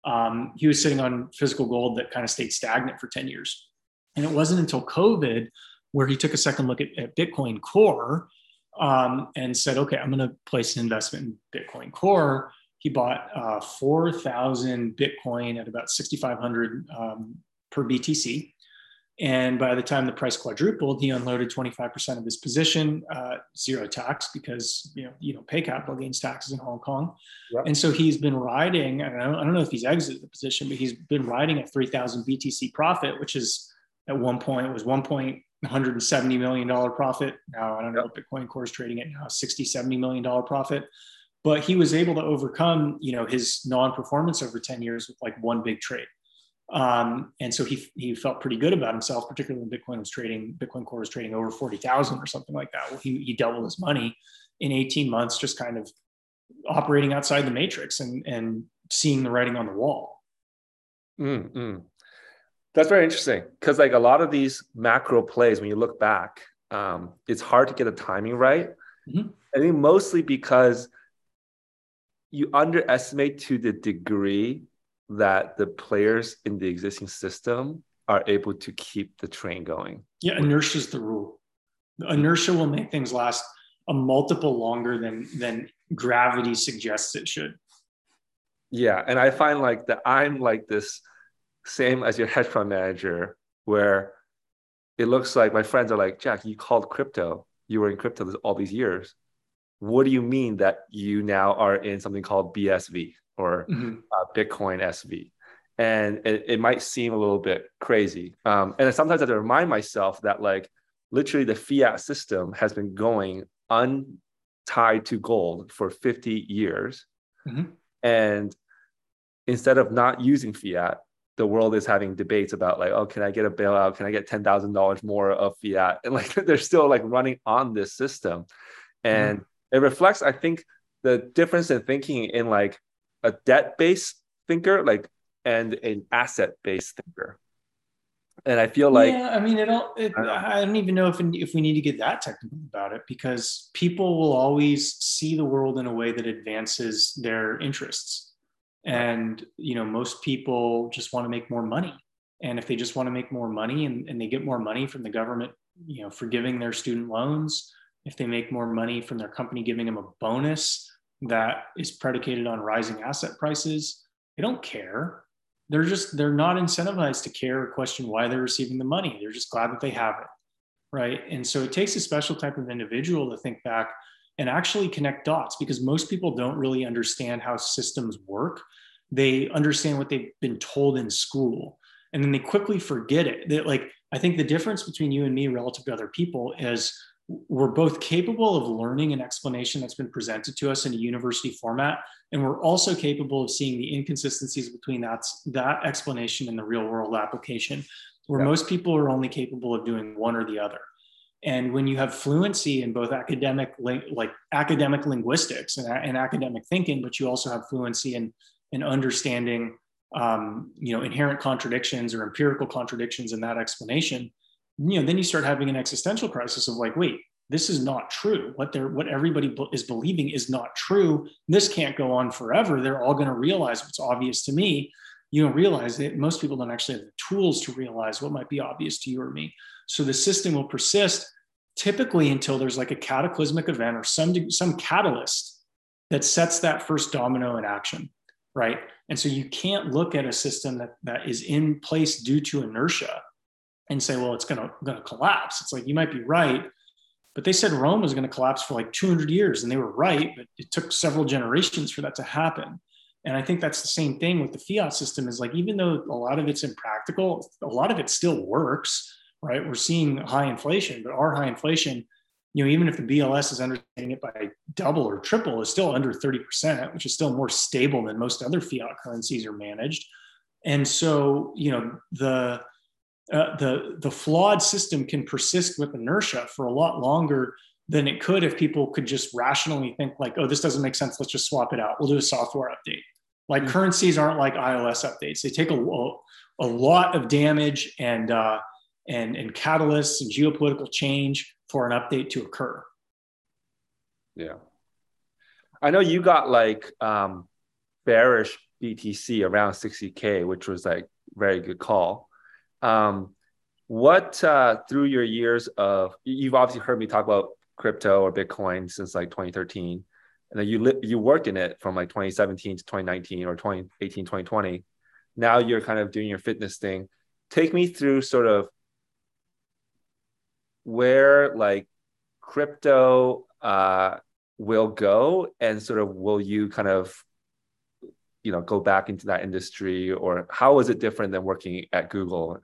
S2: Um, he was sitting on physical gold that kind of stayed stagnant for 10 years. And it wasn't until COVID where he took a second look at, at Bitcoin Core um, and said, okay, I'm going to place an investment in Bitcoin Core he bought uh, 4,000 Bitcoin at about 6,500 um, per BTC. And by the time the price quadrupled, he unloaded 25% of his position, uh, zero tax because you know you know pay capital gains taxes in Hong Kong. Yep. And so he's been riding. I don't, know, I don't know if he's exited the position, but he's been riding a 3,000 BTC profit, which is at one point it was 1.170 million dollar profit. Now I don't know yep. what Bitcoin Core is trading at now, 60, 70 million dollar profit but he was able to overcome you know his non-performance over 10 years with like one big trade um, and so he, he felt pretty good about himself particularly when bitcoin was trading bitcoin core was trading over 40000 or something like that well, he, he doubled his money in 18 months just kind of operating outside the matrix and, and seeing the writing on the wall
S1: mm-hmm. that's very interesting because like a lot of these macro plays when you look back um, it's hard to get the timing right mm-hmm. i think mostly because you underestimate to the degree that the players in the existing system are able to keep the train going.
S2: Yeah, inertia is the rule. Inertia will make things last a multiple longer than than gravity suggests it should.
S1: Yeah, and I find like that I'm like this same as your hedge fund manager where it looks like my friends are like, Jack, you called crypto. You were in crypto all these years what do you mean that you now are in something called BSV or mm-hmm. uh, Bitcoin SV? And it, it, might seem a little bit crazy. Um, and sometimes I have to remind myself that like literally the fiat system has been going untied to gold for 50 years. Mm-hmm. And instead of not using fiat, the world is having debates about like, oh, can I get a bailout? Can I get ten thousand dollars more of fiat? And like they're still like running on this system. And mm-hmm it reflects, I think, the difference in thinking in like a debt-based thinker, like and an asset-based thinker. And I feel like
S2: yeah, I mean, it all. It, I, don't I, don't even know if if we need to get that technical about it because people will always see the world in a way that advances their interests, and you know, most people just want to make more money. And if they just want to make more money and, and they get more money from the government, you know, forgiving their student loans, if they make more money from their company giving them a bonus that is predicated on rising asset prices, they don't care. They're just, they're not incentivized to care or question why they're receiving the money. They're just glad that they have it. Right. And so it takes a special type of individual to think back and actually connect dots because most people don't really understand how systems work. They understand what they've been told in school and then they quickly forget it. That like I think the difference between you and me relative to other people is we're both capable of learning an explanation that's been presented to us in a university format and we're also capable of seeing the inconsistencies between that, that explanation and the real world application where yeah. most people are only capable of doing one or the other and when you have fluency in both academic like academic linguistics and, and academic thinking but you also have fluency in, in understanding um, you know inherent contradictions or empirical contradictions in that explanation you know then you start having an existential crisis of like wait this is not true. What they're what everybody is believing is not true. This can't go on forever. They're all going to realize what's obvious to me. You don't realize that most people don't actually have the tools to realize what might be obvious to you or me. So the system will persist typically until there's like a cataclysmic event or some some catalyst that sets that first domino in action right? And so you can't look at a system that that is in place due to inertia and say, well, it's going to collapse. It's like you might be right, But they said Rome was to collapse for like 200 years, and they were right. But it took several generations for that to happen. And I think that's the same thing with the fiat system. Is like even though a lot of it's impractical, a lot of it still works. Right? We're seeing high inflation, but our high inflation, you know, even if the BLS is understanding it by double or triple, is still under 30%, which is still more stable than most other fiat currencies are managed. And so, you know, the uh, the the flawed system can persist with inertia for a lot longer than it could if people could just rationally think like, oh, this doesn't make sense. Let's just swap it out. We'll do a software update. Like mm-hmm. currencies aren't like iOS updates. They take a, a, lot of damage and uh, and and catalysts and geopolitical change for an update to occur.
S1: Yeah, I know you got like um, bearish BTC around 60k, which was like very good call. Um, what uh, through your years of you've obviously heard me talk about crypto or Bitcoin since like 2013, and then you li- you worked in it from like 2017 to 2019 or 2018 2020. Now you're kind of doing your fitness thing. Take me through sort of where like crypto uh, will go and sort of will you kind of you know go back into that industry or how is it different than working at google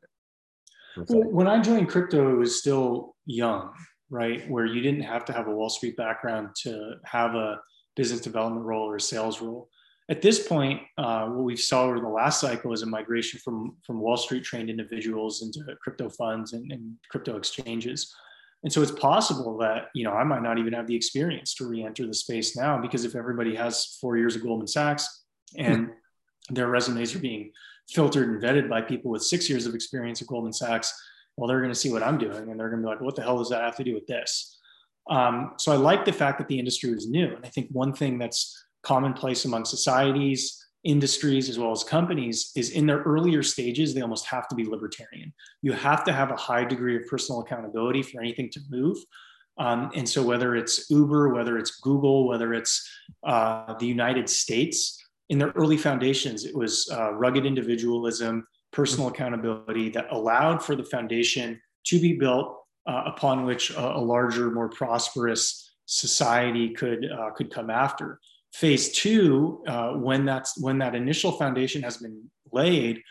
S2: well, when i joined crypto it was still young right? Where you didn't have to have a wall street background to have a business development role or a sales role. At this point uh, what we saw over the last cycle is a migration from from wall street trained individuals into crypto funds and, and crypto exchanges. And so it's possible that you know i might not even have the experience to re-enter the space now because if everybody has four years of goldman sachs and their resumes are being filtered and vetted by people with six years of experience at Goldman Sachs. Well, they're going to see what I'm doing and they're going to be like, what the hell does that have to do with this? Um, so I like the fact that the industry was new. And I think one thing that's commonplace among societies, industries, as well as companies is in their earlier stages, they almost have to be libertarian. You have to have a high degree of personal accountability for anything to move. Um, and so whether it's Uber, whether it's Google, whether it's uh, the United States, in their early foundations, it was uh, rugged individualism, personal accountability that allowed for the foundation to be built uh, upon which a, a, larger, more prosperous society could uh, could come after. Phase two, uh, when that's when that initial foundation has been laid,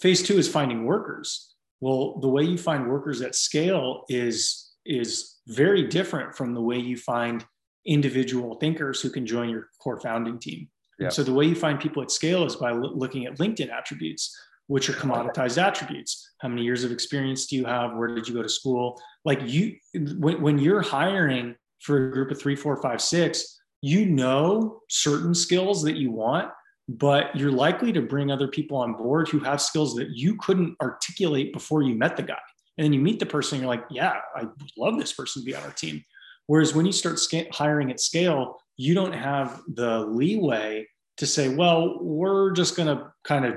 S2: phase two is finding workers. Well, the way you find workers at scale is is very different from the way you find individual thinkers who can join your core founding team. So the way you find people at scale is by lo- looking at LinkedIn attributes, which are commoditized attributes. How many years of experience do you have? Where did you go to school? Like you, when, when you're hiring for a group of three, four, five, six, you know certain skills that you want, but you're likely to bring other people on board who have skills that you couldn't articulate before you met the guy. And then you meet the person, you're like, yeah, I love this person to be on our team. Whereas when you start hiring at scale, you don't have the leeway to say, well, we're just going to kind of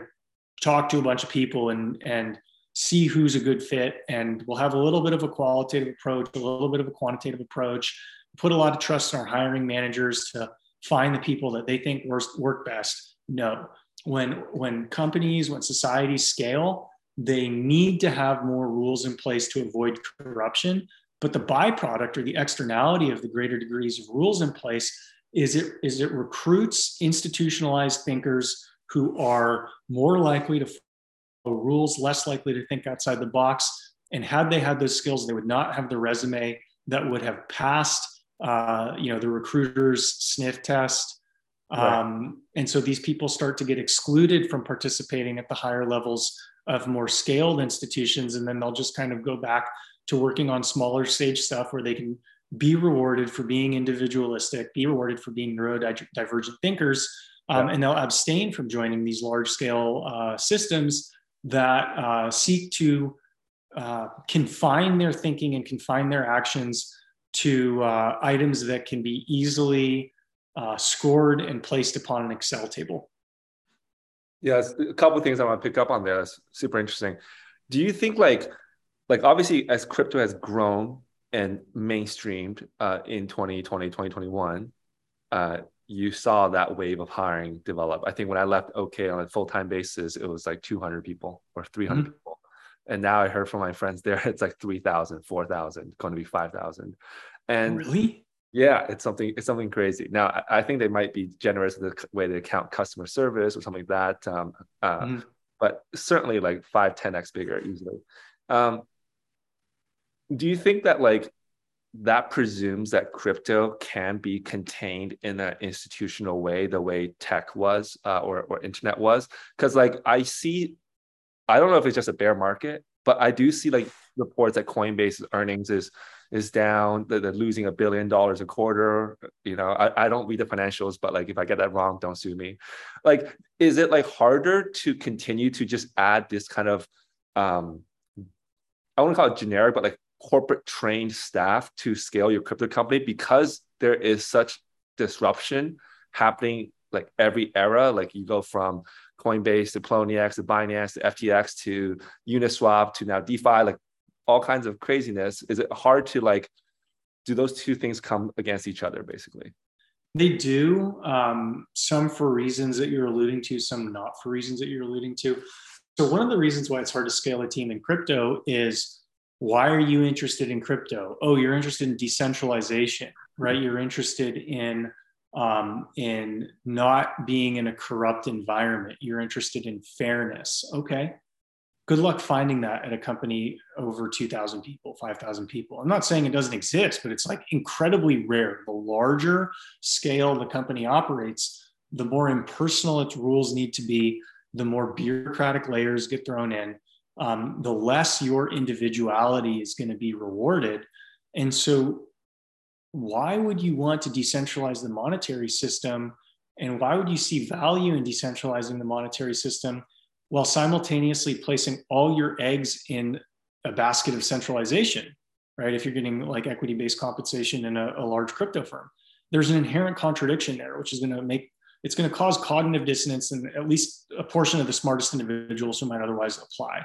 S2: talk to a bunch of people and and see who's a good fit, and we'll have a little bit of a qualitative approach, a little bit of a quantitative approach. Put a lot of trust in our hiring managers to find the people that they think work, best. No, when when companies, when societies scale, they need to have more rules in place to avoid corruption. But the byproduct or the externality of the greater degrees of rules in place is it is it recruits institutionalized thinkers who are more likely to follow rules, less likely to think outside the box. And had they had those skills, they would not have the resume that would have passed, uh, you know, the recruiter's sniff test. Right. Um, and so these people start to get excluded from participating at the higher levels of more scaled institutions, and then they'll just kind of go back to working on smaller stage stuff where they can be rewarded for being individualistic, be rewarded for being neurodivergent thinkers, um, and they'll abstain from joining these large scale uh, systems that uh, seek to uh, confine their thinking and confine their actions to uh, items that can be easily uh, scored and placed upon an Excel table.
S1: Yes, a couple of things I want to pick up on there. That's super interesting. Do you think like, like obviously as crypto has grown and mainstreamed uh, in 2020, 2021, uh, you saw that wave of hiring develop. I think when I left OK on a full time basis, it was like 200 people or 300 mm-hmm. people. And now I heard from my friends there, it's like 3,000, 4,000, going to be 5,000. And
S2: really,
S1: yeah, it's something it's something crazy. Now I, I think they might be generous in the way they count customer service or something like that. Um, uh, mm-hmm. But certainly like five, 10x bigger easily. Um, do you think that like that presumes that crypto can be contained in an institutional way, the way tech was uh, or or internet was? Because like I see, I don't know if it's just a bear market, but I do see like reports that Coinbase's earnings is is down. They're losing a billion dollars a quarter. You know, I, I don't read the financials, but like if I get that wrong, don't sue me. Like, is it like harder to continue to just add this kind of um I want to call it generic, but like corporate trained staff to scale your crypto company because there is such disruption happening like every era. Like you go from Coinbase to Poloniex to Binance to FTX to Uniswap to now DeFi, like all kinds of craziness. Is it hard to like do those two things come against each other basically?
S2: They do. Um, some for reasons that you're alluding to, some not for reasons that you're alluding to. So one of the reasons why it's hard to scale a team in crypto is why are you interested in crypto? Oh, you're interested in decentralization, right? You're interested in um, in not being in a corrupt environment. You're interested in fairness. Okay, good luck finding that at a company over 2,000 people, 5,000 people. I'm not saying it doesn't exist, but it's like incredibly rare. The larger scale the company operates, the more impersonal its rules need to be, the more bureaucratic layers get thrown in um, the less your individuality is going to be rewarded. And so, why would you want to decentralize the monetary system? And why would you see value in decentralizing the monetary system while simultaneously placing all your eggs in a basket of centralization, right? If you're getting like equity based compensation in a, a large crypto firm, there's an inherent contradiction there, which is going to make it's going to cause cognitive dissonance in at least a portion of the smartest individuals who might otherwise apply.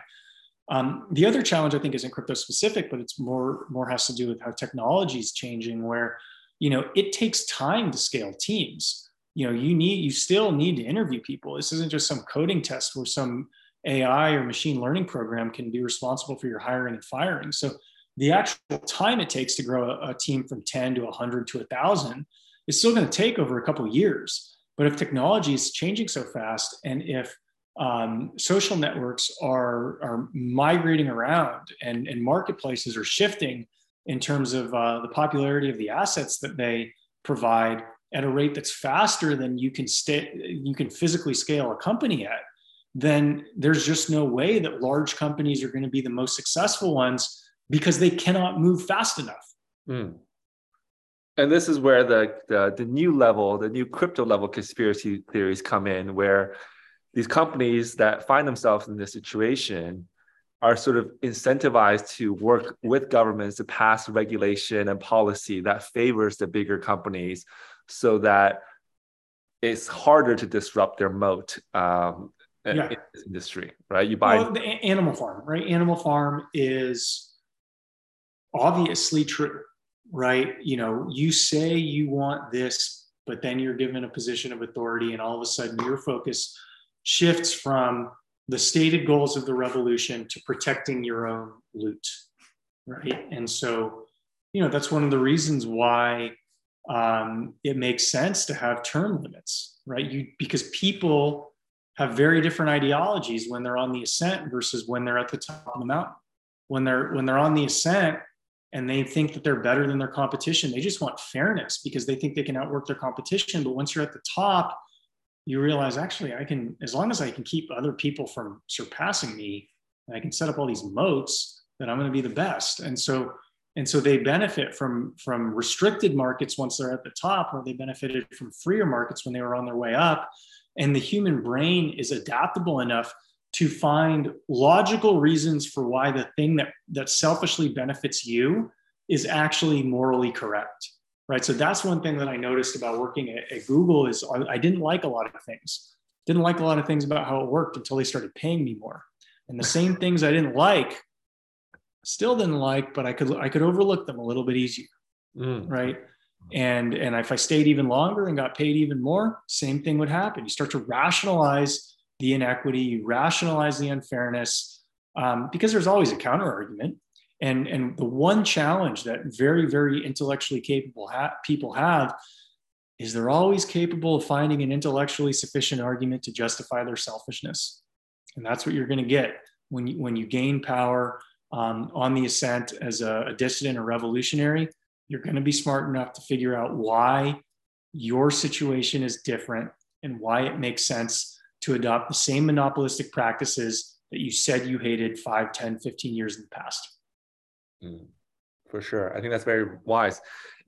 S2: Um, the other challenge I think isn't crypto specific, but it's more more has to do with how technology is changing. Where you know it takes time to scale teams. You know you need you still need to interview people. This isn't just some coding test where some AI or machine learning program can be responsible for your hiring and firing. So the actual time it takes to grow a, a team from 10 to 100 to 1000 is still going to take over a couple years but if technology is changing so fast, and if um, social networks are, are migrating around and, and marketplaces are shifting in terms of uh, the popularity of the assets that they provide at a rate that's faster than you can stay you can physically scale a company at then there's just no way that large companies are going to be the most successful ones because they cannot move fast enough. Mm
S1: and this is where the, the, the new level, the new crypto level conspiracy theories come in, where these companies that find themselves in this situation are sort of incentivized to work with governments to pass regulation and policy that favors the bigger companies, so that it's harder to disrupt their moat um, yeah. in this industry, right? You buy
S2: well, the Animal Farm, right? Animal Farm is obviously true right? You know, you say you want this, but then you're given a position of authority, and all of a sudden your focus shifts from the stated goals of the revolution to protecting your own loot, right? And so, you know, that's one of the reasons why um, it makes sense to have term limits, right? You because people have very different ideologies when they're on the ascent versus when they're at the top of the mountain. When they're when they're on the ascent, and they think that they're better than their competition. They just want fairness because they think they can outwork their competition. But once you're at the top, you realize actually I can, as long as I can keep other people from surpassing me, I can set up all these moats that I'm going to be the best. And so, and so they benefit from from restricted markets once they're at the top, or they benefited from freer markets when they were on their way up. And the human brain is adaptable enough to find logical reasons for why the thing that, that selfishly benefits you is actually morally correct right? So that's one thing that i noticed about working at, at google is I, I didn't like a lot of things. Didn't like a lot of things about how it worked until they started paying me more. And the same things i didn't like still didn't like but i could i could overlook them a little bit easier mm. right? And and if i stayed even longer and got paid even more same thing would happen. You start to rationalize the inequity, you rationalize the unfairness, um, because there's always a counter argument. And, and the one challenge that very, very intellectually capable ha- people have is they're always capable of finding an intellectually sufficient argument to justify their selfishness. And that's what you're going to get when you, when you gain power um, on the ascent as a, a dissident or revolutionary. You're going to be smart enough to figure out why your situation is different and why it makes sense to adopt the same monopolistic practices that you said you hated 5, 10, 15 years in the past.
S1: Mm, for sure. I think that's very wise.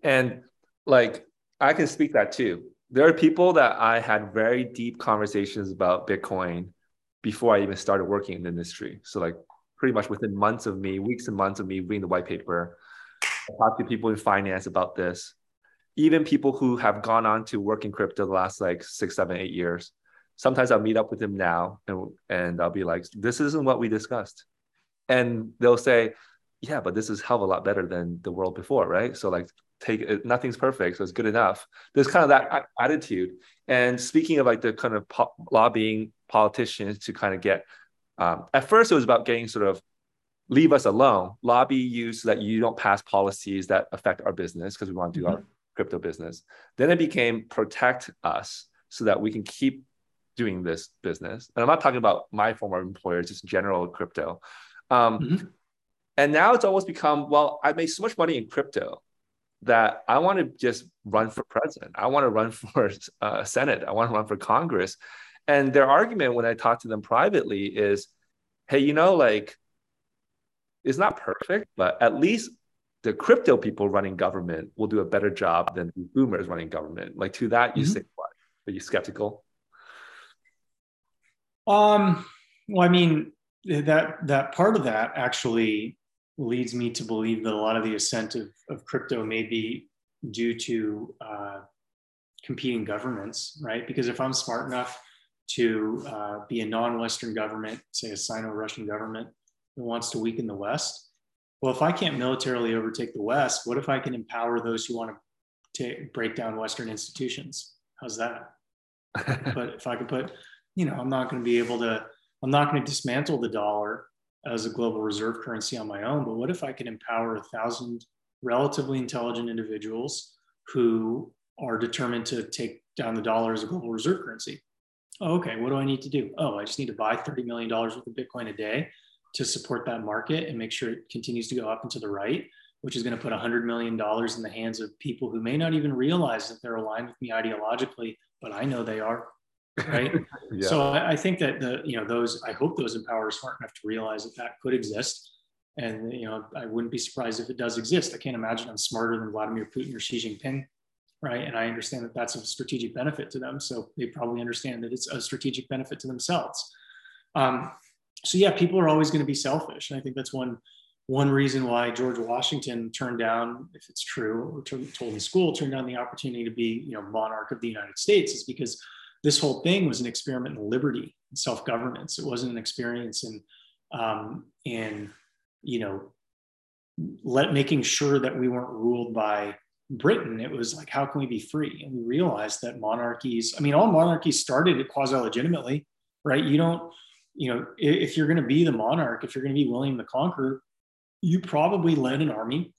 S1: And like, I can speak that too. There are people that I had very deep conversations about Bitcoin before I even started working in the industry. So, like, pretty much within months of me, weeks and months of me reading the white paper, I to people in finance about this even people who have gone on to work in crypto the last like six, seven, eight years. Sometimes I'll meet up with them now and, and I'll be like, this isn't what we discussed. And they'll say, yeah, but this is hell of a lot better than the world before, right? So like take it, nothing's perfect, so it's good enough. There's kind of that attitude. And speaking of like the kind of po- lobbying politicians to kind of get, um, at first it was about getting sort of leave us alone, lobby you so that you don't pass policies that affect our business because we want to do mm-hmm. our crypto business. Then it became protect us so that we can keep doing this business. And I'm not talking about my former employer, just general crypto. Um, mm-hmm. And now it's almost become, well, I made so much money in crypto that I want to just run for president. I want to run for uh, Senate. I want to run for Congress. And their argument when I talk to them privately is, hey, you know, like, it's not perfect, but at least the crypto people running government will do a better job than the boomers running government. Like to that, you mm-hmm. say what? Are you skeptical?
S2: Um, well, I mean, that that part of that actually leads me to believe that a lot of the ascent of, of crypto may be due to uh, competing governments, right? Because if I'm smart enough to uh, be a non-Western government, say a Sino-Russian government that wants to weaken the West, well, if I can't militarily overtake the West, what if I can empower those who want to break down Western institutions? How's that? but if I could put, you know, I'm not going to be able to, I'm not going to dismantle the dollar as a global reserve currency on my own. But what if I can empower a thousand relatively intelligent individuals who are determined to take down the dollar as a global reserve currency? Oh, okay, what do I need to do? Oh, I just need to buy $30 million worth of Bitcoin a day to support that market and make sure it continues to go up and to the right, which is going to put $100 million in the hands of people who may not even realize that they're aligned with me ideologically, but I know they are. Right. yeah. So I, I, think that the, you know, those, I hope those empower are smart enough to realize that that could exist. And, you know, I wouldn't be surprised if it does exist. I can't imagine I'm smarter than Vladimir Putin or Xi Jinping. Right. And I understand that that's a strategic benefit to them. So they probably understand that it's a strategic benefit to themselves. Um, so yeah, people are always going to be selfish, and I think that's one one reason why George Washington turned down, if it's true, or told in school, turned down the opportunity to be, you know, monarch of the United States, is because this whole thing was an experiment in liberty and self-governance. It wasn't an experience in, um, in, you know, let making sure that we weren't ruled by Britain. It was like, how can we be free? And we realized that monarchies, I mean, all monarchies started quasi-legitimately, right? You don't you know, if you're going to be the monarch, if you're going to be William the Conqueror, you probably led an army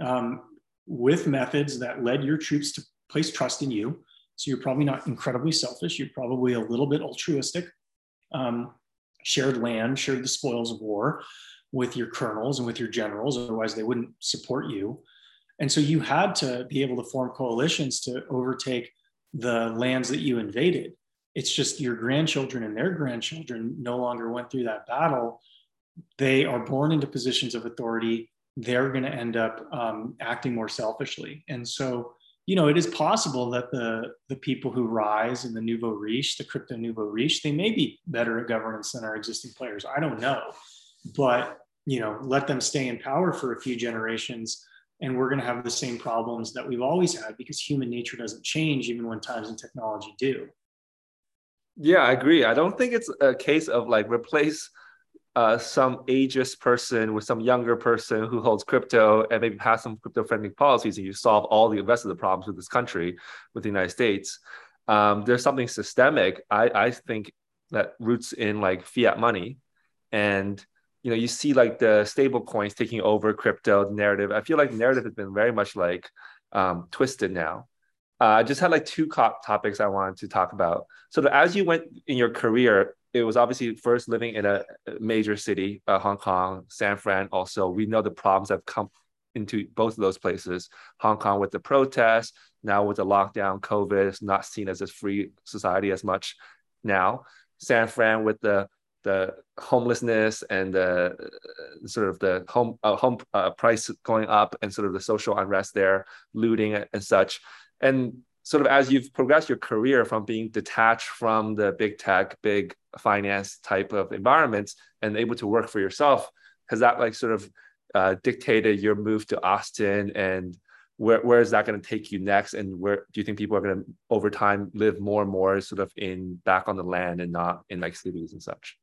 S2: um, with methods that led your troops to place trust in you. So you're probably not incredibly selfish. You're probably a little bit altruistic. Um, shared land, shared the spoils of war with your colonels and with your generals. Otherwise, they wouldn't support you. And so you had to be able to form coalitions to overtake the lands that you invaded. It's just your grandchildren and their grandchildren no longer went through that battle. They are born into positions of authority. They're going to end up um, acting more selfishly. And so, you know, it is possible that the, the people who rise in the nouveau riche, the crypto nouveau riche, they may be better at governance than our existing players. I don't know. But, you know, let them stay in power for a few generations and we're going to have the same problems that we've always had because human nature doesn't change even when times and technology do.
S1: Yeah, I agree. I don't think it's a case of like replace uh, some ageist person with some younger person who holds crypto and maybe pass some crypto friendly policies and you solve all the rest of the problems with this country, with the United States. Um, there's something systemic, I, I think, that roots in like fiat money and you know, you see like the stable coins taking over crypto narrative. I feel like the narrative has been very much like um, twisted now. Uh, I just had like two topics I wanted to talk about. So as you went in your career, it was obviously first living in a major city, uh, Hong Kong, San Fran. Also, we know the problems have come into both of those places. Hong Kong with the protests, now with the lockdown, COVID is not seen as a free society as much now. San Fran with the the homelessness and the uh, sort of the home uh, home uh, price going up and sort of the social unrest there, looting and such. And sort of as you've progressed your career from being detached from the big tech, big finance type of environments and able to work for yourself, has that like sort of uh, dictated your move to Austin and where, where is that going to take you next? And where do you think people are going to over time live more and more sort of in back on the land and not in like cities and such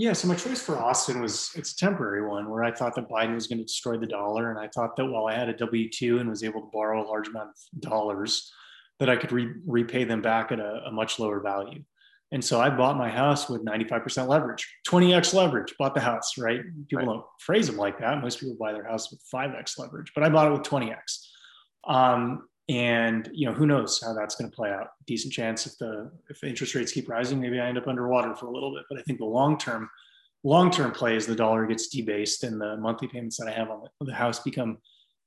S2: yeah so my choice for austin was it's a temporary one where i thought that biden was going to destroy the dollar and i thought that while i had a w2 and was able to borrow a large amount of dollars that i could re- repay them back at a, a much lower value and so I bought my house with 95% leverage, 20x leverage, bought the house, right? People right. don't phrase them like that. Most people buy their house with 5x leverage, but I bought it with 20x. Um, and you know, who knows how that's going to play out? Decent chance if the if interest rates keep rising, maybe I end up underwater for a little bit. But I think the long term long term play is the dollar gets debased and the monthly payments that I have on the, the house become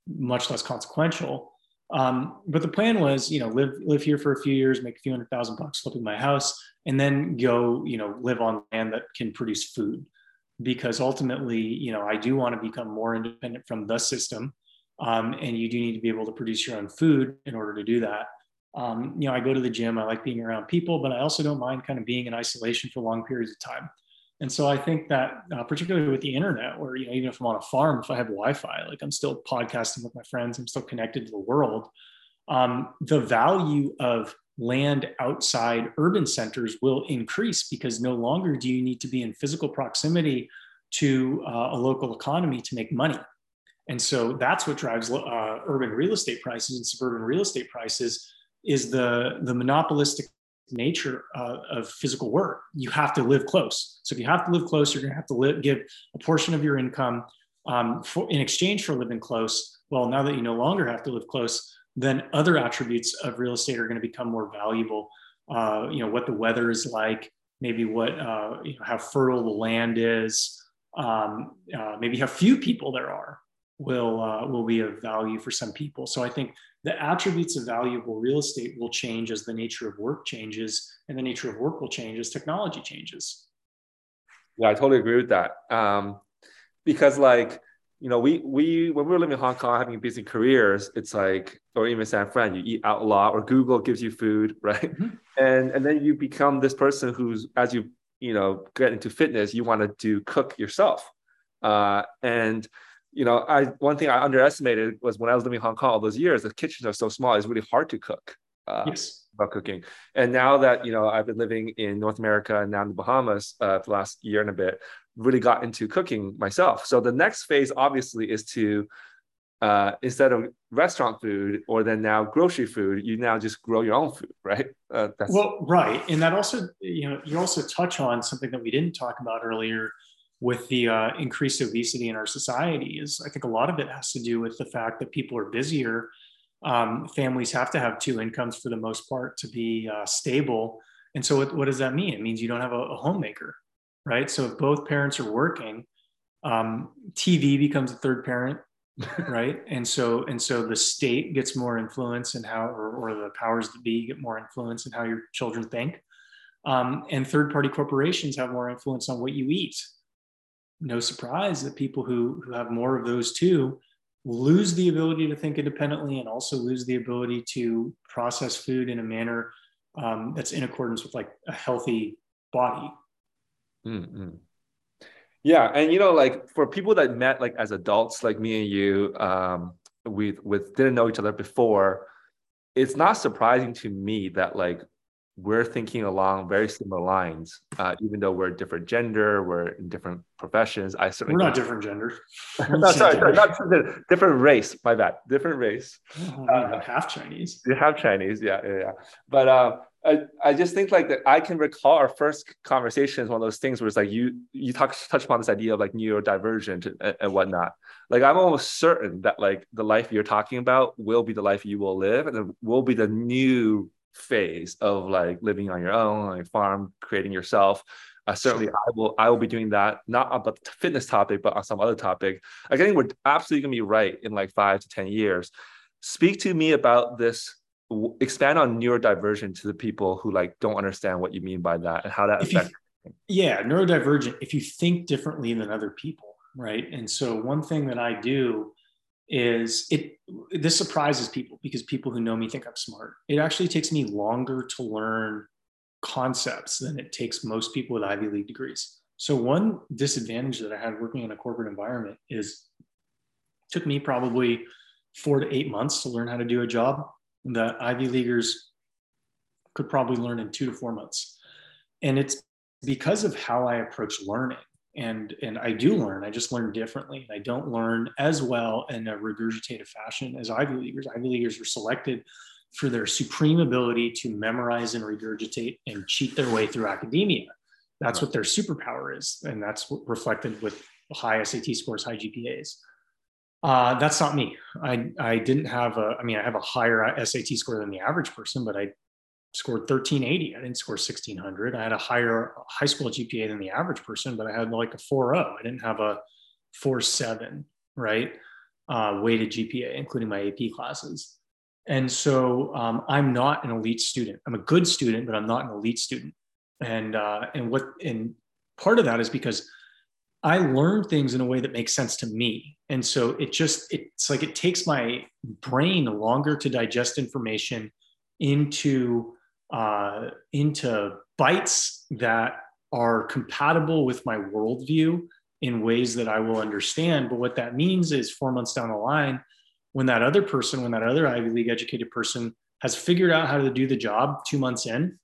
S2: much less consequential. Um, but the plan was, you know, live live here for a few years, make a few hundred thousand bucks flipping my house, and then go, you know, live on land that can produce food. Because ultimately, you know, I do want to become more independent from the system. Um, and you do need to be able to produce your own food in order to do that. Um, you know, I go to the gym, I like being around people, but I also don't mind kind of being in isolation for long periods of time. And so I think that, uh, particularly with the internet, where you know, even if I'm on a farm, if I have Wi-Fi, like I'm still podcasting with my friends, I'm still connected to the world. Um, the value of land outside urban centers will increase because no longer do you need to be in physical proximity to uh, a local economy to make money. And so that's what drives uh, urban real estate prices and suburban real estate prices is the, the monopolistic nature uh, of physical work. You have to live close. So if you have to live close, you're going to have to live, give a portion of your income um, for, in exchange for living close. Well, now that you no longer have to live close, then other attributes of real estate are going to become more valuable. Uh, you know what the weather is like, maybe what uh, you know how fertile the land is, um, uh, maybe how few people there are will uh, will be of value for some people. So I think the attributes of valuable real estate will change as the nature of work changes, and the nature of work will change as technology changes.
S1: Yeah, I totally agree with that. Um, because like you know, we we when we were living in Hong Kong, having busy careers, it's like, or even San Fran, you eat out a lot, or Google gives you food, right? Mm-hmm. And and then you become this person who's as you you know get into fitness, you want to do cook yourself, uh, and you know, I one thing I underestimated was when I was living in Hong Kong all those years, the kitchens are so small, it's really hard to cook. Uh, yes. About cooking, and now that you know I've been living in North America and now in the Bahamas uh, for the last year and a bit, really got into cooking myself. So the next phase, obviously, is to uh, instead of restaurant food or then now grocery food, you now just grow your own food, right?
S2: Uh, well, right, and that also, you know, you also touch on something that we didn't talk about earlier with the uh, increased obesity in our society. Is I think a lot of it has to do with the fact that people are busier. Um, families have to have two incomes for the most part to be uh, stable. And so, what, what, does that mean? It means you don't have a, a homemaker right? So if both parents are working, um, TV becomes a third parent, right? And so and so the state gets more influence in how, or, or the powers that be get more influence in how your children think, um, and third party corporations have more influence on what you eat. No surprise that people who who have more of those two lose the ability to think independently and also lose the ability to process food in a manner um, that's in accordance with like a healthy body
S1: Mm-hmm. Yeah, and you know, like for people that met like as adults, like me and you, um, we with didn't know each other before, it's not surprising to me that like we're thinking along very similar lines, uh, even though we're different gender, we're in different professions. I certainly
S2: we're not different genders.
S1: no, sorry, sorry, not different race. My bad, different race.
S2: Oh, uh, half Chinese.
S1: You have Chinese, yeah, yeah, yeah. But uh, I, I just think like that. I can recall our first conversation is one of those things where it's like you you talk touch upon this idea of like neurodivergent and, and whatnot. Like I'm almost certain that like the life you're talking about will be the life you will live, and it will be the new phase of like living on your own on your farm creating yourself. Uh, certainly i will i will be doing that not about the fitness topic but on some other topic. I think we're absolutely going to be right in like five to ten years. Speak to me about this expand on neurodivergent to the people who like don't understand what you mean by that and how that affects
S2: yeah neurodivergent if you think differently than other people right? And so one thing that i do is it this surprises people because people who know me think I'm smart. It actually takes me longer to learn concepts than it takes most people with Ivy League degrees. So one disadvantage that I had working in a corporate environment is took me probably 4 to 8 months to learn how to do a job that Ivy Leaguers could probably learn in 2 to 4 months. And it's because of how I approach learning and and I do learn. I just learn differently. I don't learn as well in a regurgitative fashion as Ivy Leaguers. Ivy Leaguers are selected for their supreme ability to memorize and regurgitate and cheat their way through academia. That's what their superpower is, and that's reflected with high SAT scores, high GPAs. Uh, that's not me. I I didn't have a. I mean, I have a higher SAT score than the average person, but I scored 1380. I didn't score 1600. I had a higher high school GPA than the average person, but I had like a 4.0. I didn't have a 4.7, right? Uh, weighted GPA, including my AP classes. And so um, I'm not an elite student. I'm a good student, but I'm not an elite student. And uh, and what and part of that is because I learn things in a way that makes sense to me. And so it just it's like it takes my brain longer to digest information into uh, into bites that are compatible with my worldview in ways that I will understand. But what that means is four months down the line, when that other person, when that other Ivy League educated person has figured out how to do the job two months in,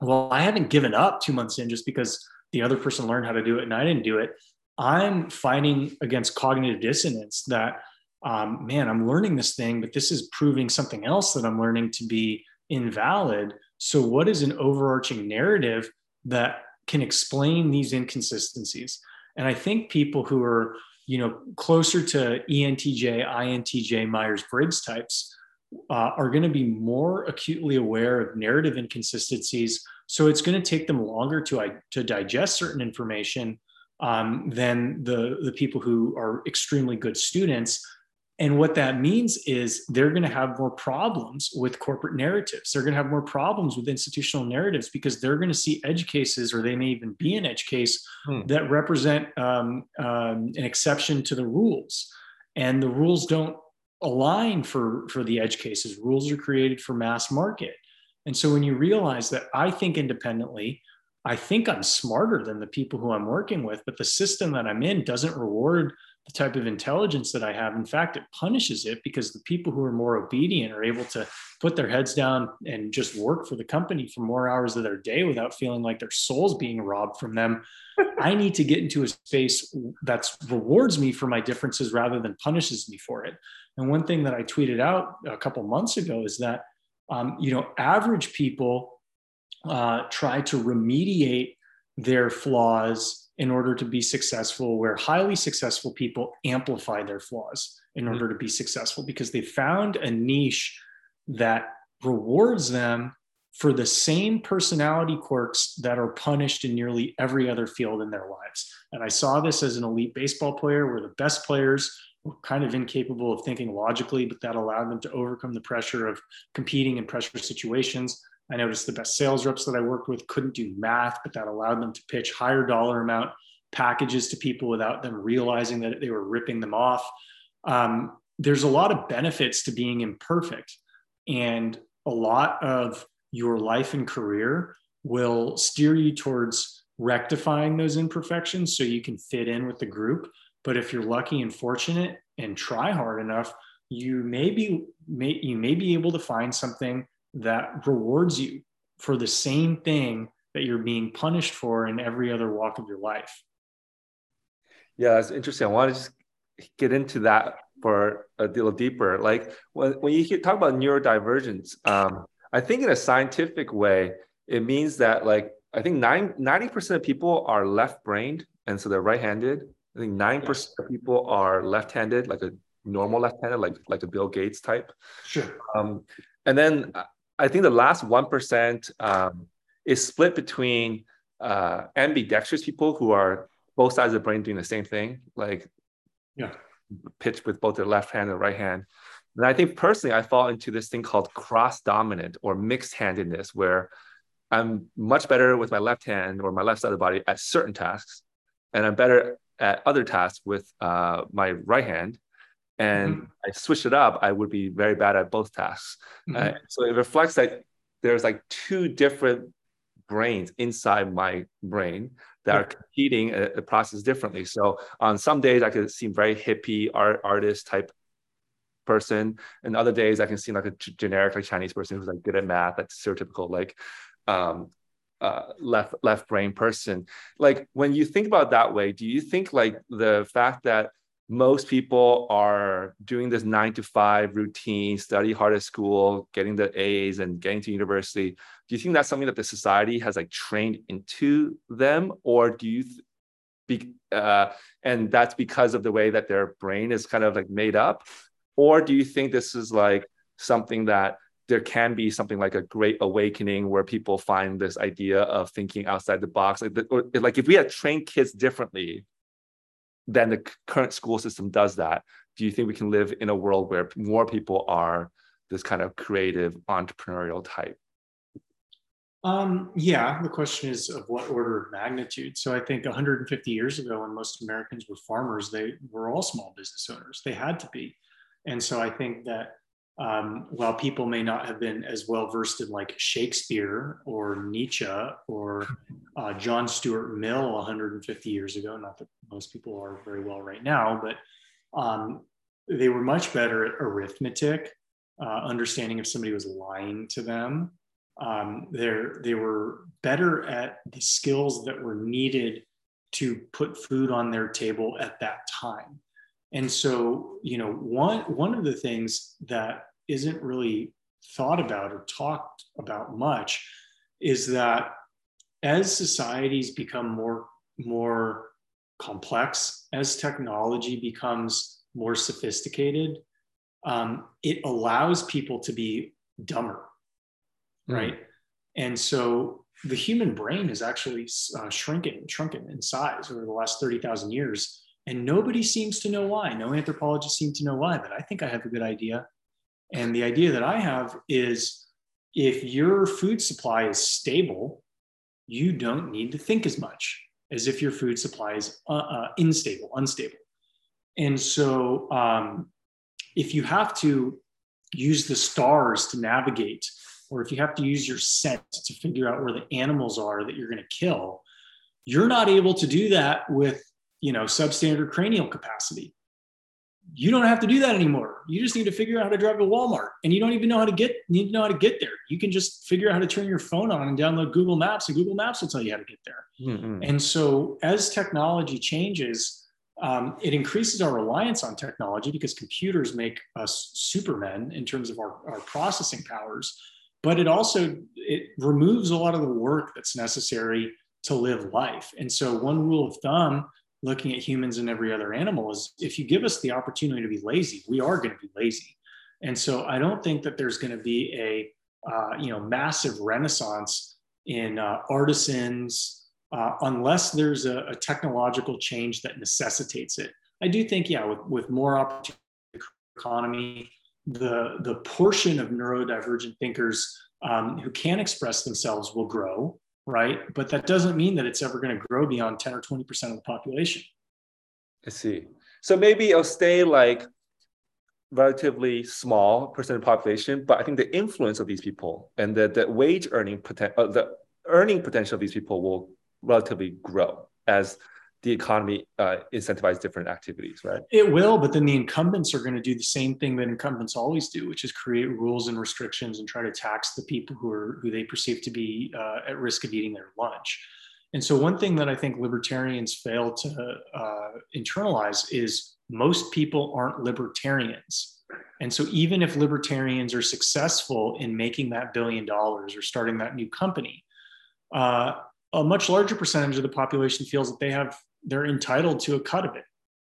S2: well, I haven't given up two months in just because the other person learned how to do it and I didn't do it. I'm fighting against cognitive dissonance that, um, man, I'm learning this thing, but this is proving something else that I'm learning to be invalid. So, what is an overarching narrative that can explain these inconsistencies? And I think people who are, you know, closer to ENTJ, INTJ, Myers Briggs types uh, are going to be more acutely aware of narrative inconsistencies. So it's going to take them longer to, to digest certain information um, than the, the people who are extremely good students and what that means is they're going to have more problems with corporate narratives. They're going to have more problems with institutional narratives because they're going to see edge cases, or they may even be an edge case hmm. that represent um, um, an exception to the rules. And the rules don't align for, for the edge cases. Rules are created for mass market. And so when you realize that I think independently, I think I'm smarter than the people who I'm working with, but the system that I'm in doesn't reward the type of intelligence that I have. In fact, it punishes it because the people who are more obedient are able to put their heads down and just work for the company for more hours of their day without feeling like their soul's being robbed from them. I need to get into a space that rewards me for my differences rather than punishes me for it. And one thing that I tweeted out a couple months ago is that, um, you know, average people uh, try to remediate their flaws in order to be successful, where highly successful people amplify their flaws in mm. order to be successful because they found a niche that rewards them for the same personality quirks that are punished in nearly every other field in their lives. And I saw this as an elite baseball player where the best players were kind of incapable of thinking logically, but that allowed them to overcome the pressure of competing in pressure situations. I noticed the best sales reps that I worked with couldn't do math, but that allowed them to pitch higher dollar amount packages to people without them realizing that they were ripping them off. Um, there's a lot of benefits to being imperfect, and a lot of your life and career will steer you towards rectifying those imperfections so you can fit in with the group. But if you're lucky and fortunate and try hard enough, you may be may, you may be able to find something that rewards you for the same thing that you're being punished for in every other walk of your life.
S1: Yeah, it's interesting. I want to just get into that for a little deeper. Like when, when you talk about neurodivergence, um, I think in a scientific way, it means that like I think nine, 90% of people are left-brained and so they're right-handed. I think 9% of people are left-handed, like a normal left-handed, like like a Bill Gates type.
S2: Sure.
S1: Um, and then I think the last 1% um, is split between uh, ambidextrous people who are both sides of the brain doing the same thing, like
S2: yeah,
S1: pitch with both their left hand and right hand. And I think personally, I fall into this thing called cross dominant or mixed handedness, where I'm much better with my left hand or my left side of the body at certain tasks, and I'm better at other tasks with uh, my right hand. And mm-hmm. I switch it up, I would be very bad at both tasks. Mm-hmm. Uh, so it reflects that there's like two different brains inside my brain that are competing a, a, process differently. So on some days I could seem very hippie art artist type person, and other days I can seem like a g- generic like Chinese person who's like good at math, like stereotypical like um, uh, left left brain person. Like when you think about that way, do you think like the fact that most people are doing this nine to five routine, study hard at school, getting the A's and getting to university. Do you think that's something that the society has like trained into them, or do you? Th- be, uh, and that's because of the way that their brain is kind of like made up, or do you think this is like something that there can be something like a great awakening where people find this idea of thinking outside the box like, the, or, like if we had trained kids differently then the current school system does that do you think we can live in a world where more people are this kind of creative entrepreneurial type
S2: um, yeah, the question is of what order of magnitude. So I think 150 years ago, when most Americans were farmers, they were all small business owners. They had to be. And so I think that um, while people may not have been as well versed in like Shakespeare or Nietzsche or uh, John Stuart Mill 150 years ago, not that most people are very well right now, but um, they were much better at arithmetic, uh, understanding if somebody was lying to them. Um, they were better at the skills that were needed to put food on their table at that time. And so, you know, one one of the things that isn't really thought about or talked about much is that as societies become more more complex, as technology becomes more sophisticated, um, it allows people to be dumber, mm. right? And so the human brain is actually uh, shrinking, shrunken in size over the last 30,000 years. And nobody seems to know why. No anthropologists seem to know why, but I think I have a good idea. And the idea that I have is if your food supply is stable, you don't need to think as much as if your food supply is uh, uh, unstable, unstable. And so um, if you have to use the stars to navigate, or if you have to use your scent to figure out where the animals are that you're going to kill, you're not able to do that with you know substandard cranial capacity you don't have to do that anymore. You just need to figure out how to drive to Walmart, and you don't even know how to get need to know how to get there. You can just figure out how to turn your phone on and download Google Maps, and Google Maps will tell you how to get there. Mm-hmm. And so, as technology changes, um, it increases our reliance on technology because computers make us supermen in terms of our, our processing powers. But it also it removes a lot of the work that's necessary to live life. And so, one rule of thumb looking at humans and every other animal is if you give us the opportunity to be lazy, we are going to be lazy. And so I don't think that there's going to be a uh, you know massive renaissance in uh, artisans uh, unless there's a, a, technological change that necessitates it. I do think yeah, with, with more opportunity economy, the the portion of neurodivergent thinkers um, who can express themselves will grow right? But that doesn't mean that it's ever going to grow beyond 10 or 20% of the population.
S1: I see. So maybe it'll stay like relatively small percent of population, but I think the influence of these people and the, the wage earning potential, uh, the earning potential of these people will relatively grow as the economy uh, incentivize different activities, right?
S2: It will, but then the incumbents are going to do the same thing that incumbents always do, which is create rules and restrictions and try to tax the people who are who they perceive to be uh, at risk of eating their lunch. And so, one thing that I think libertarians fail to uh, internalize is most people aren't libertarians. And so, even if libertarians are successful in making that billion dollars or starting that new company, uh, a much larger percentage of the population feels that they have they're entitled to a cut of it.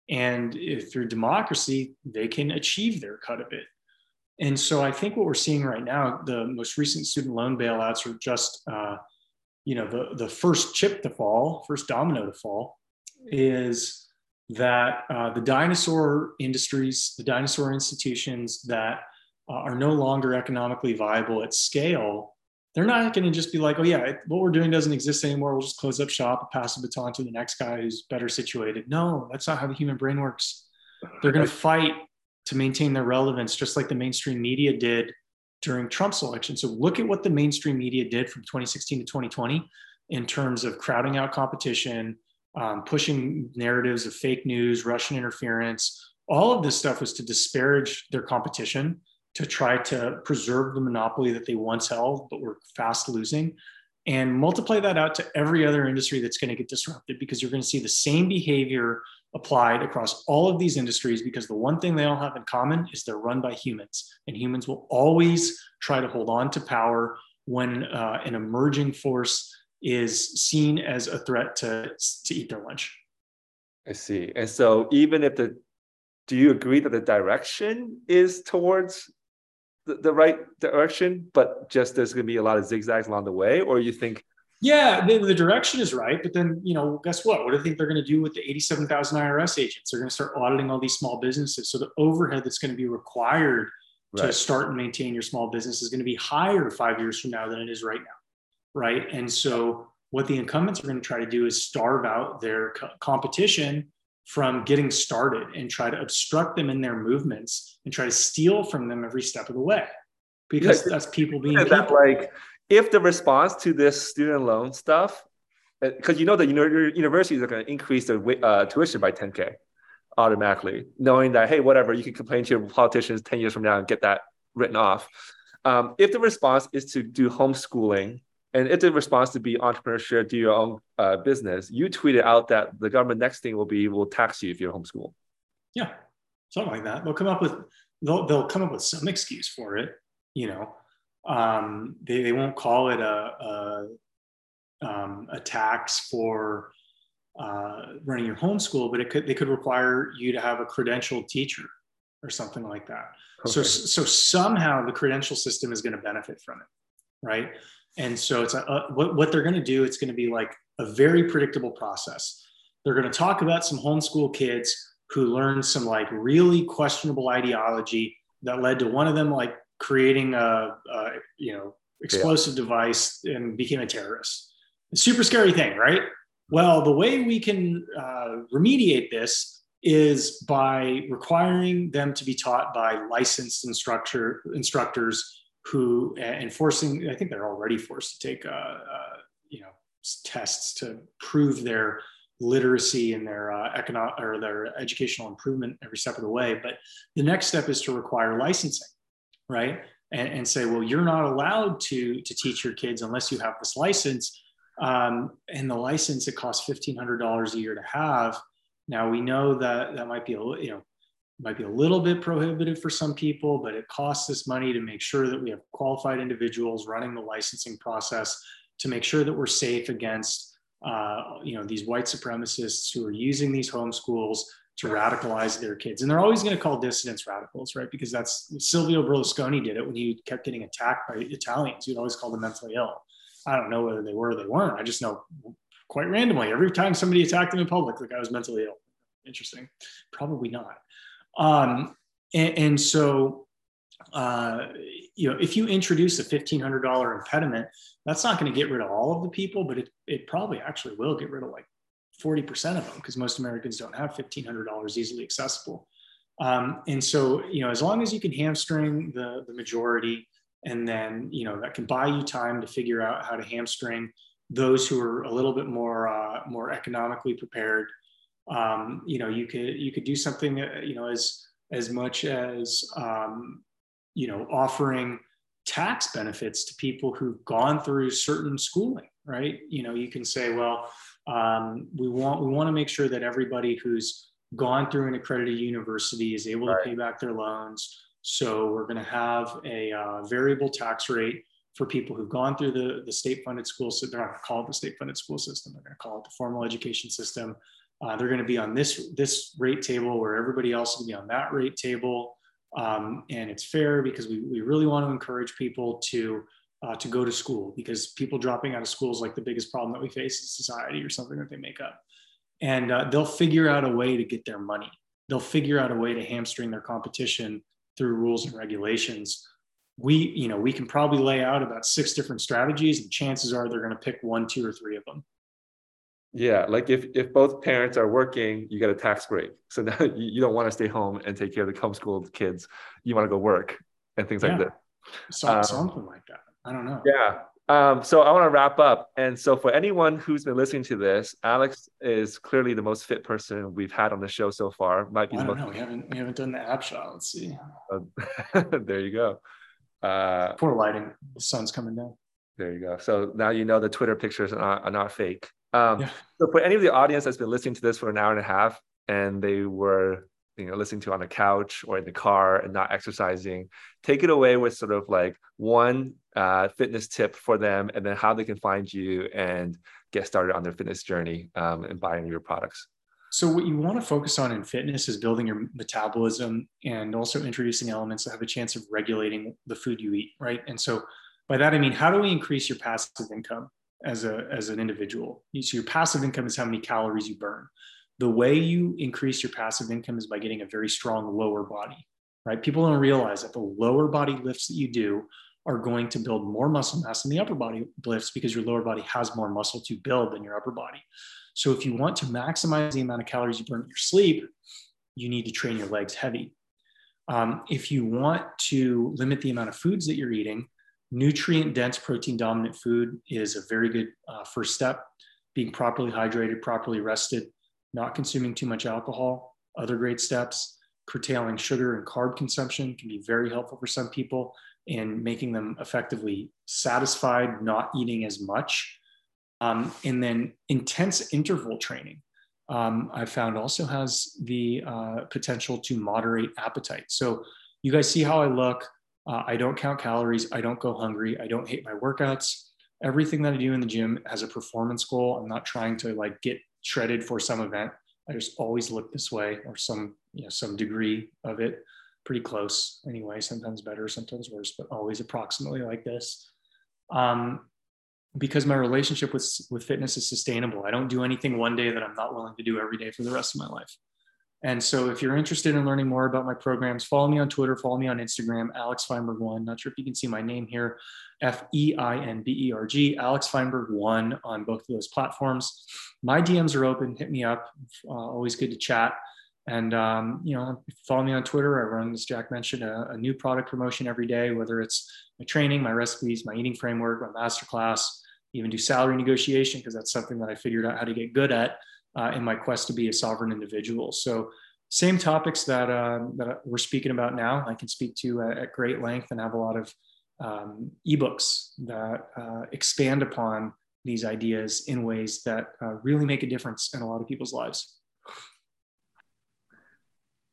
S2: And if through democracy, they can achieve their cut of it. And so I think what we're seeing right now, the most recent student loan bailouts are just, uh, you know, the, the first chip to fall, first domino to fall is that uh, the dinosaur industries, the dinosaur institutions that uh, are no longer economically viable at scale they're not going to just be like, oh, yeah, what we're doing doesn't exist anymore. We'll just close up shop and pass the baton to the next guy who's better situated. No, that's not how the human brain works. They're going to fight to maintain their relevance, just like the mainstream media did during Trump's election. So look at what the mainstream media did from 2016 to 2020 in terms of crowding out competition, um, pushing narratives of fake news, Russian interference. All of this stuff was to disparage their competition to try to preserve the monopoly that they once held, but were fast losing, and multiply that out to every other industry that's going to get disrupted because you're going to see the same behavior applied across all of these industries because the one thing they all have in common is they're run by humans, and humans will always try to hold on to power when uh, an emerging force is seen as a threat to, to eat their lunch.
S1: I see. And so even if the do you agree that the direction is towards the, the right direction, but just there's going to be a lot of zigzags along the way, or you think?
S2: Yeah, the, the direction is right, but then you know, guess what? What do you think they're going to do with the 87,000 IRS agents? They're going to start auditing all these small businesses. So the overhead that's going to be required right. to start and maintain your small business is going to be higher five years from now than it is right now, right? And so what the incumbents are going to try to do is starve out their co- competition from getting started and try to obstruct them in their movements and try to steal from them every step of the way because that's people being people. That,
S1: like if the response to this student loan stuff because uh, you know the universities are going to increase their uh, tuition by 10k automatically knowing that hey whatever you can complain to your politicians 10 years from now and get that written off um, if the response is to do homeschooling and it's in response to be entrepreneurship, do your own uh, business, you tweeted out that the government next thing will be will tax you if you're homeschool.
S2: Yeah, something like that. They'll come up with they'll they'll come up with some excuse for it. You know, um, they they won't call it a a, um, a tax for uh, running your homeschool, but it could they could require you to have a credentialed teacher or something like that. Okay. So so somehow the credential system is going to benefit from it, right? And so it's a, uh, what, what they're going to do, it's going to be like a very predictable process. They're going to talk about some homeschool kids who learned some like really questionable ideology that led to one of them like creating a, a you know explosive yeah. device and became a terrorist. A super scary thing, right? Well, the way we can uh, remediate this is by requiring them to be taught by licensed instructor instructors who uh, enforcing i think they're already forced to take uh, uh, you know tests to prove their literacy and their uh, economic or their educational improvement every step of the way. But the next step is to require licensing right? And, and say well you're not allowed to to teach your kids unless you have this license. Um, and the license it costs $1500 a year to have. Now we know that that might be a you know might be a little bit prohibitive for some people, but it costs us money to make sure that we have qualified individuals running the licensing process to make sure that we're safe against uh, you know these white supremacists who are using these homeschools to radicalize their kids. And they're always going to call dissidents radicals, right? Because that's Silvio Berlusconi did it when he kept getting attacked by Italians. He'd always call them mentally ill. I don't know whether they were or they weren't. I just know quite randomly every time somebody attacked him in public, the guy was mentally ill. Interesting. Probably not. Um, and, and, so, uh, you know, if you introduce a $1,500 impediment, that's not going to get rid of all of the people, but it, it probably actually will get rid of like 40% of them because most Americans don't have $1,500 easily accessible. Um, and so, you know, as long as you can hamstring the, the majority, and then, you know, that can buy you time to figure out how to hamstring those who are a little bit more uh, more economically prepared. Um, you know, you could you could do something, uh, you know, as as much as um, you know, offering tax benefits to people who've gone through certain schooling, right? You know, you can say, well, um, we want we want to make sure that everybody who's gone through an accredited university is able right. to pay back their loans. So we're going to have a uh, variable tax rate for people who've gone through the, the state funded school system. They're not going to call it the state funded school system. They're going to call it the formal education system. Uh, they're going to be on this, this rate table where everybody else will be on that rate table. Um, and it's fair because we, we really want to encourage people to uh, to go to school because people dropping out of school is like the biggest problem that we face in society or something that they make up. And uh, they'll figure out a way to get their money. They'll figure out a way to hamstring their competition through rules and regulations. We, you know, we can probably lay out about six different strategies, and chances are they're going to pick one, two, or three of them.
S1: Yeah, like if if both parents are working, you get a tax break. So now you don't want to stay home and take care of the homeschooled kids. You want to go work and things yeah. like that.
S2: So, um, something like that. I don't know.
S1: Yeah. Um, so I want to wrap up. And so for anyone who's been listening to this, Alex is clearly the most fit person we've had on the show so far. Might be
S2: I
S1: the
S2: don't
S1: most.
S2: know. We haven't we haven't done the app shot. Let's see.
S1: Uh, there you go. Uh,
S2: Poor lighting. The sun's coming down.
S1: There you go. So now you know the Twitter pictures are not, are not fake. Um, yeah. So for any of the audience that's been listening to this for an hour and a half and they were you know listening to on the couch or in the car and not exercising take it away with sort of like one uh, fitness tip for them and then how they can find you and get started on their fitness journey um, and buying your products.
S2: So what you want to focus on in fitness is building your metabolism and also introducing elements that have a chance of regulating the food you eat right? And so by that i mean how do we increase your passive income as a as an individual so your passive income is how many calories you burn the way you increase your passive income is by getting a very strong lower body, right? People don't realize that the lower body lifts that you do are going to build more muscle mass than the upper body lifts because your lower body has more muscle to build than your upper body. So if you want to maximize the amount of calories you burn in your sleep, you need to train your legs heavy. Um, if you want to limit the amount of foods that you're eating, nutrient dense protein dominant food is a very good uh, first step. Being properly hydrated, properly rested, not consuming too much alcohol, other great steps. Curtailing sugar and carb consumption can be very helpful for some people in making them effectively satisfied, not eating as much. Um, and then intense interval training, um, I found also has the uh, potential to moderate appetite. So you guys see how I look. Uh, I don't count calories. I don't go hungry. I don't hate my workouts. Everything that I do in the gym has a performance goal. I'm not trying to like get shredded for some event. I just always look this way or some, you know, some degree of it pretty close anyway, sometimes better, sometimes worse, but always approximately like this. Um, because my relationship with, with fitness is sustainable. I don't do anything one day that I'm not willing to do every day for the rest of my life. And so if you're interested in learning more about my programs, follow me on Twitter, follow me on Instagram, Alex Feinberg one. Not sure if you can see my name here, F E I N B E R G, Alex Feinberg one on both of those platforms. My DMs are open. Hit me up. Uh, always good to chat. And um, you know, follow me on Twitter. I run, as Jack mentioned, a, a, new product promotion every day, whether it's my training, my recipes, my eating framework, my masterclass, even do salary negotiation because that's something that I figured out how to get good at uh, in my quest to be a sovereign individual. So same topics that uh, that we're speaking about now, I can speak to at, at great length and have a lot of um, ebooks that uh, expand upon these ideas in ways that uh, really make a difference in a lot of people's lives.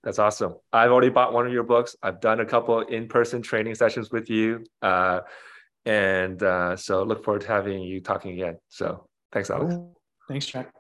S1: That's awesome. I've already bought one of your books. I've done a couple in-person training sessions with you, uh, and uh, so look forward to having you talking again. So thanks, Alex.
S2: Thanks, Jack.